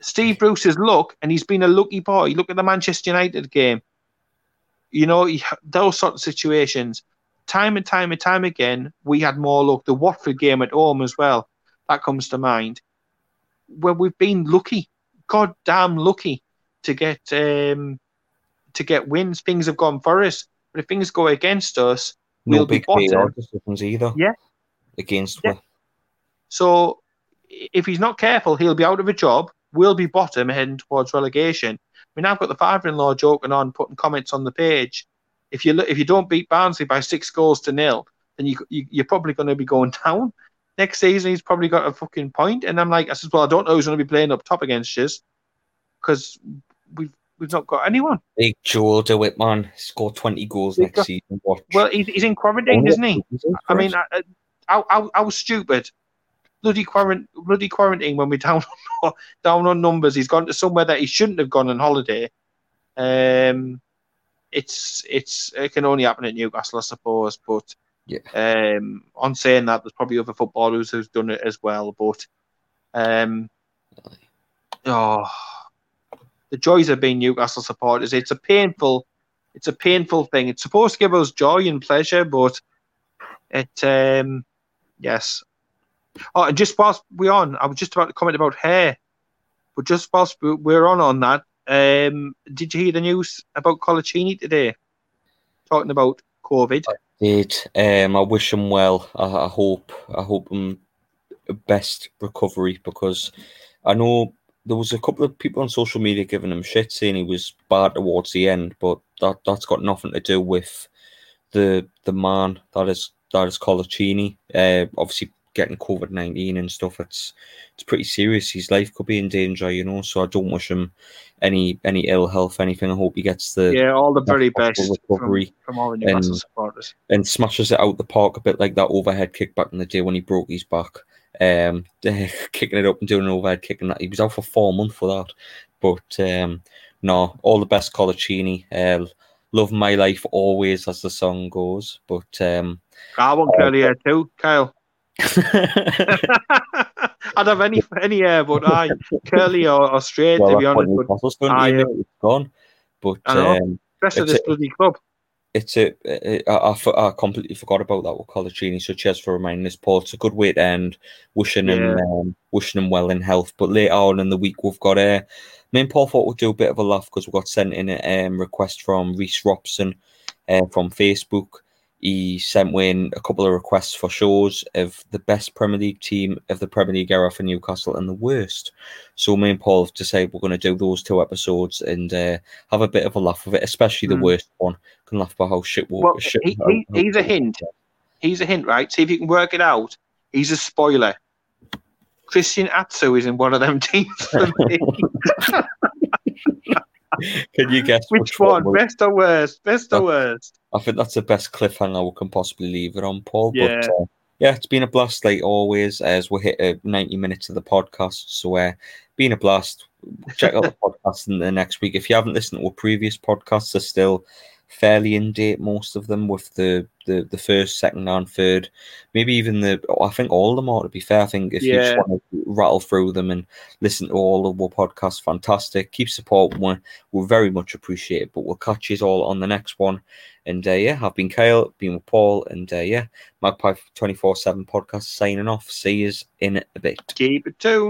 Steve Bruce's luck, and he's been a lucky boy. Look at the Manchester United game. You know, those sort of situations, time and time and time again, we had more luck. The Watford game at home as well, that comes to mind. Where we've been lucky, goddamn lucky, to get um, to get wins. Things have gone for us, but if things go against us, no we'll big be bottom.
either.
Yeah,
against
yeah. So if he's not careful, he'll be out of a job. We'll be bottom heading towards relegation. I mean, I've got the father-in-law joking on, putting comments on the page. If you look, if you don't beat Barnsley by six goals to nil, then you, you are probably going to be going down. Next season, he's probably got a fucking point. And I'm like, I said, well, I don't know who's going to be playing up top against us because we've we've not got anyone.
Big Joel DeWitt, man, score twenty goals next season. Watch.
Well, he's, he's in quarantine, oh, isn't he? I mean, I, I, I, I was stupid bloody quarantine, bloody quarantine when we're down down on numbers. He's gone to somewhere that he shouldn't have gone on holiday. Um, it's it's it can only happen at Newcastle, I suppose. But
yeah.
um, on saying that, there's probably other footballers who've done it as well. But um, oh, the joys of being Newcastle supporters. It's a painful, it's a painful thing. It's supposed to give us joy and pleasure, but it um, yes, Oh, and just whilst we're on, I was just about to comment about hair, but just whilst we're on on that, um, did you hear the news about Coloccini today? Talking about COVID. I
did. Um, I wish him well. I, I hope. I hope him best recovery because I know there was a couple of people on social media giving him shit, saying he was bad towards the end, but that that's got nothing to do with the the man that is that is Coloccini. Uh, obviously, getting COVID nineteen and stuff, it's it's pretty serious. His life could be in danger, you know. So I don't wish him any any ill health, anything. I hope he gets the
yeah all the very best recovery from, from all the Newcastle supporters
and smashes it out the park a bit like that overhead kick back in the day when he broke his back. Um, kicking it up and doing an overhead kick, and that he was out for four months for that. But um, no, all the best, Coloccini. Uh, love my life always, as the song goes. But um,
I want uh, Curly too, Kyle. I'd have any any hair, but I curly or, or straight well, to be honest. But I, uh,
it's gone. But
I know, um, rest of this bloody club.
It's a, it, I, I, I, completely forgot about that with Coloccini. So cheers for reminding us, Paul. It's a good way to end. Wishing yeah. him, um, wishing him well in health. But later on in the week, we've got a. Uh, me and Paul thought we'd do a bit of a laugh because we got sent in a um, request from Reese Robson uh, from Facebook he sent in a couple of requests for shows of the best Premier League team of the Premier League era for Newcastle and the worst. So me and Paul have decided we're going to do those two episodes and uh, have a bit of a laugh of it, especially the mm. worst one. Can laugh about how shit.
Well, shit he, he, he's a hint. He's a hint, right? See if you can work it out. He's a spoiler. Christian Atsu is in one of them teams for me.
Can you guess
which, which one? one best or worst? Best or worst?
I think that's the best cliffhanger we can possibly leave it on, Paul. Yeah. But uh, yeah, it's been a blast, like always, as we hit uh, 90 minutes of the podcast. So, uh, been a blast. Check out the podcast in the next week. If you haven't listened to our previous podcasts, they're still fairly in date, most of them, with the, the, the first, second, and third. Maybe even the, I think all of them are, to be fair. I think if yeah. you just want to rattle through them and listen to all of our podcasts, fantastic. Keep supporting one. We'll very much appreciate it, but we'll catch you all on the next one. And uh, yeah, I've been Kyle, been with Paul, and uh, yeah, Magpie 24 7 podcast signing off. See you in a bit.
Keep it tuned.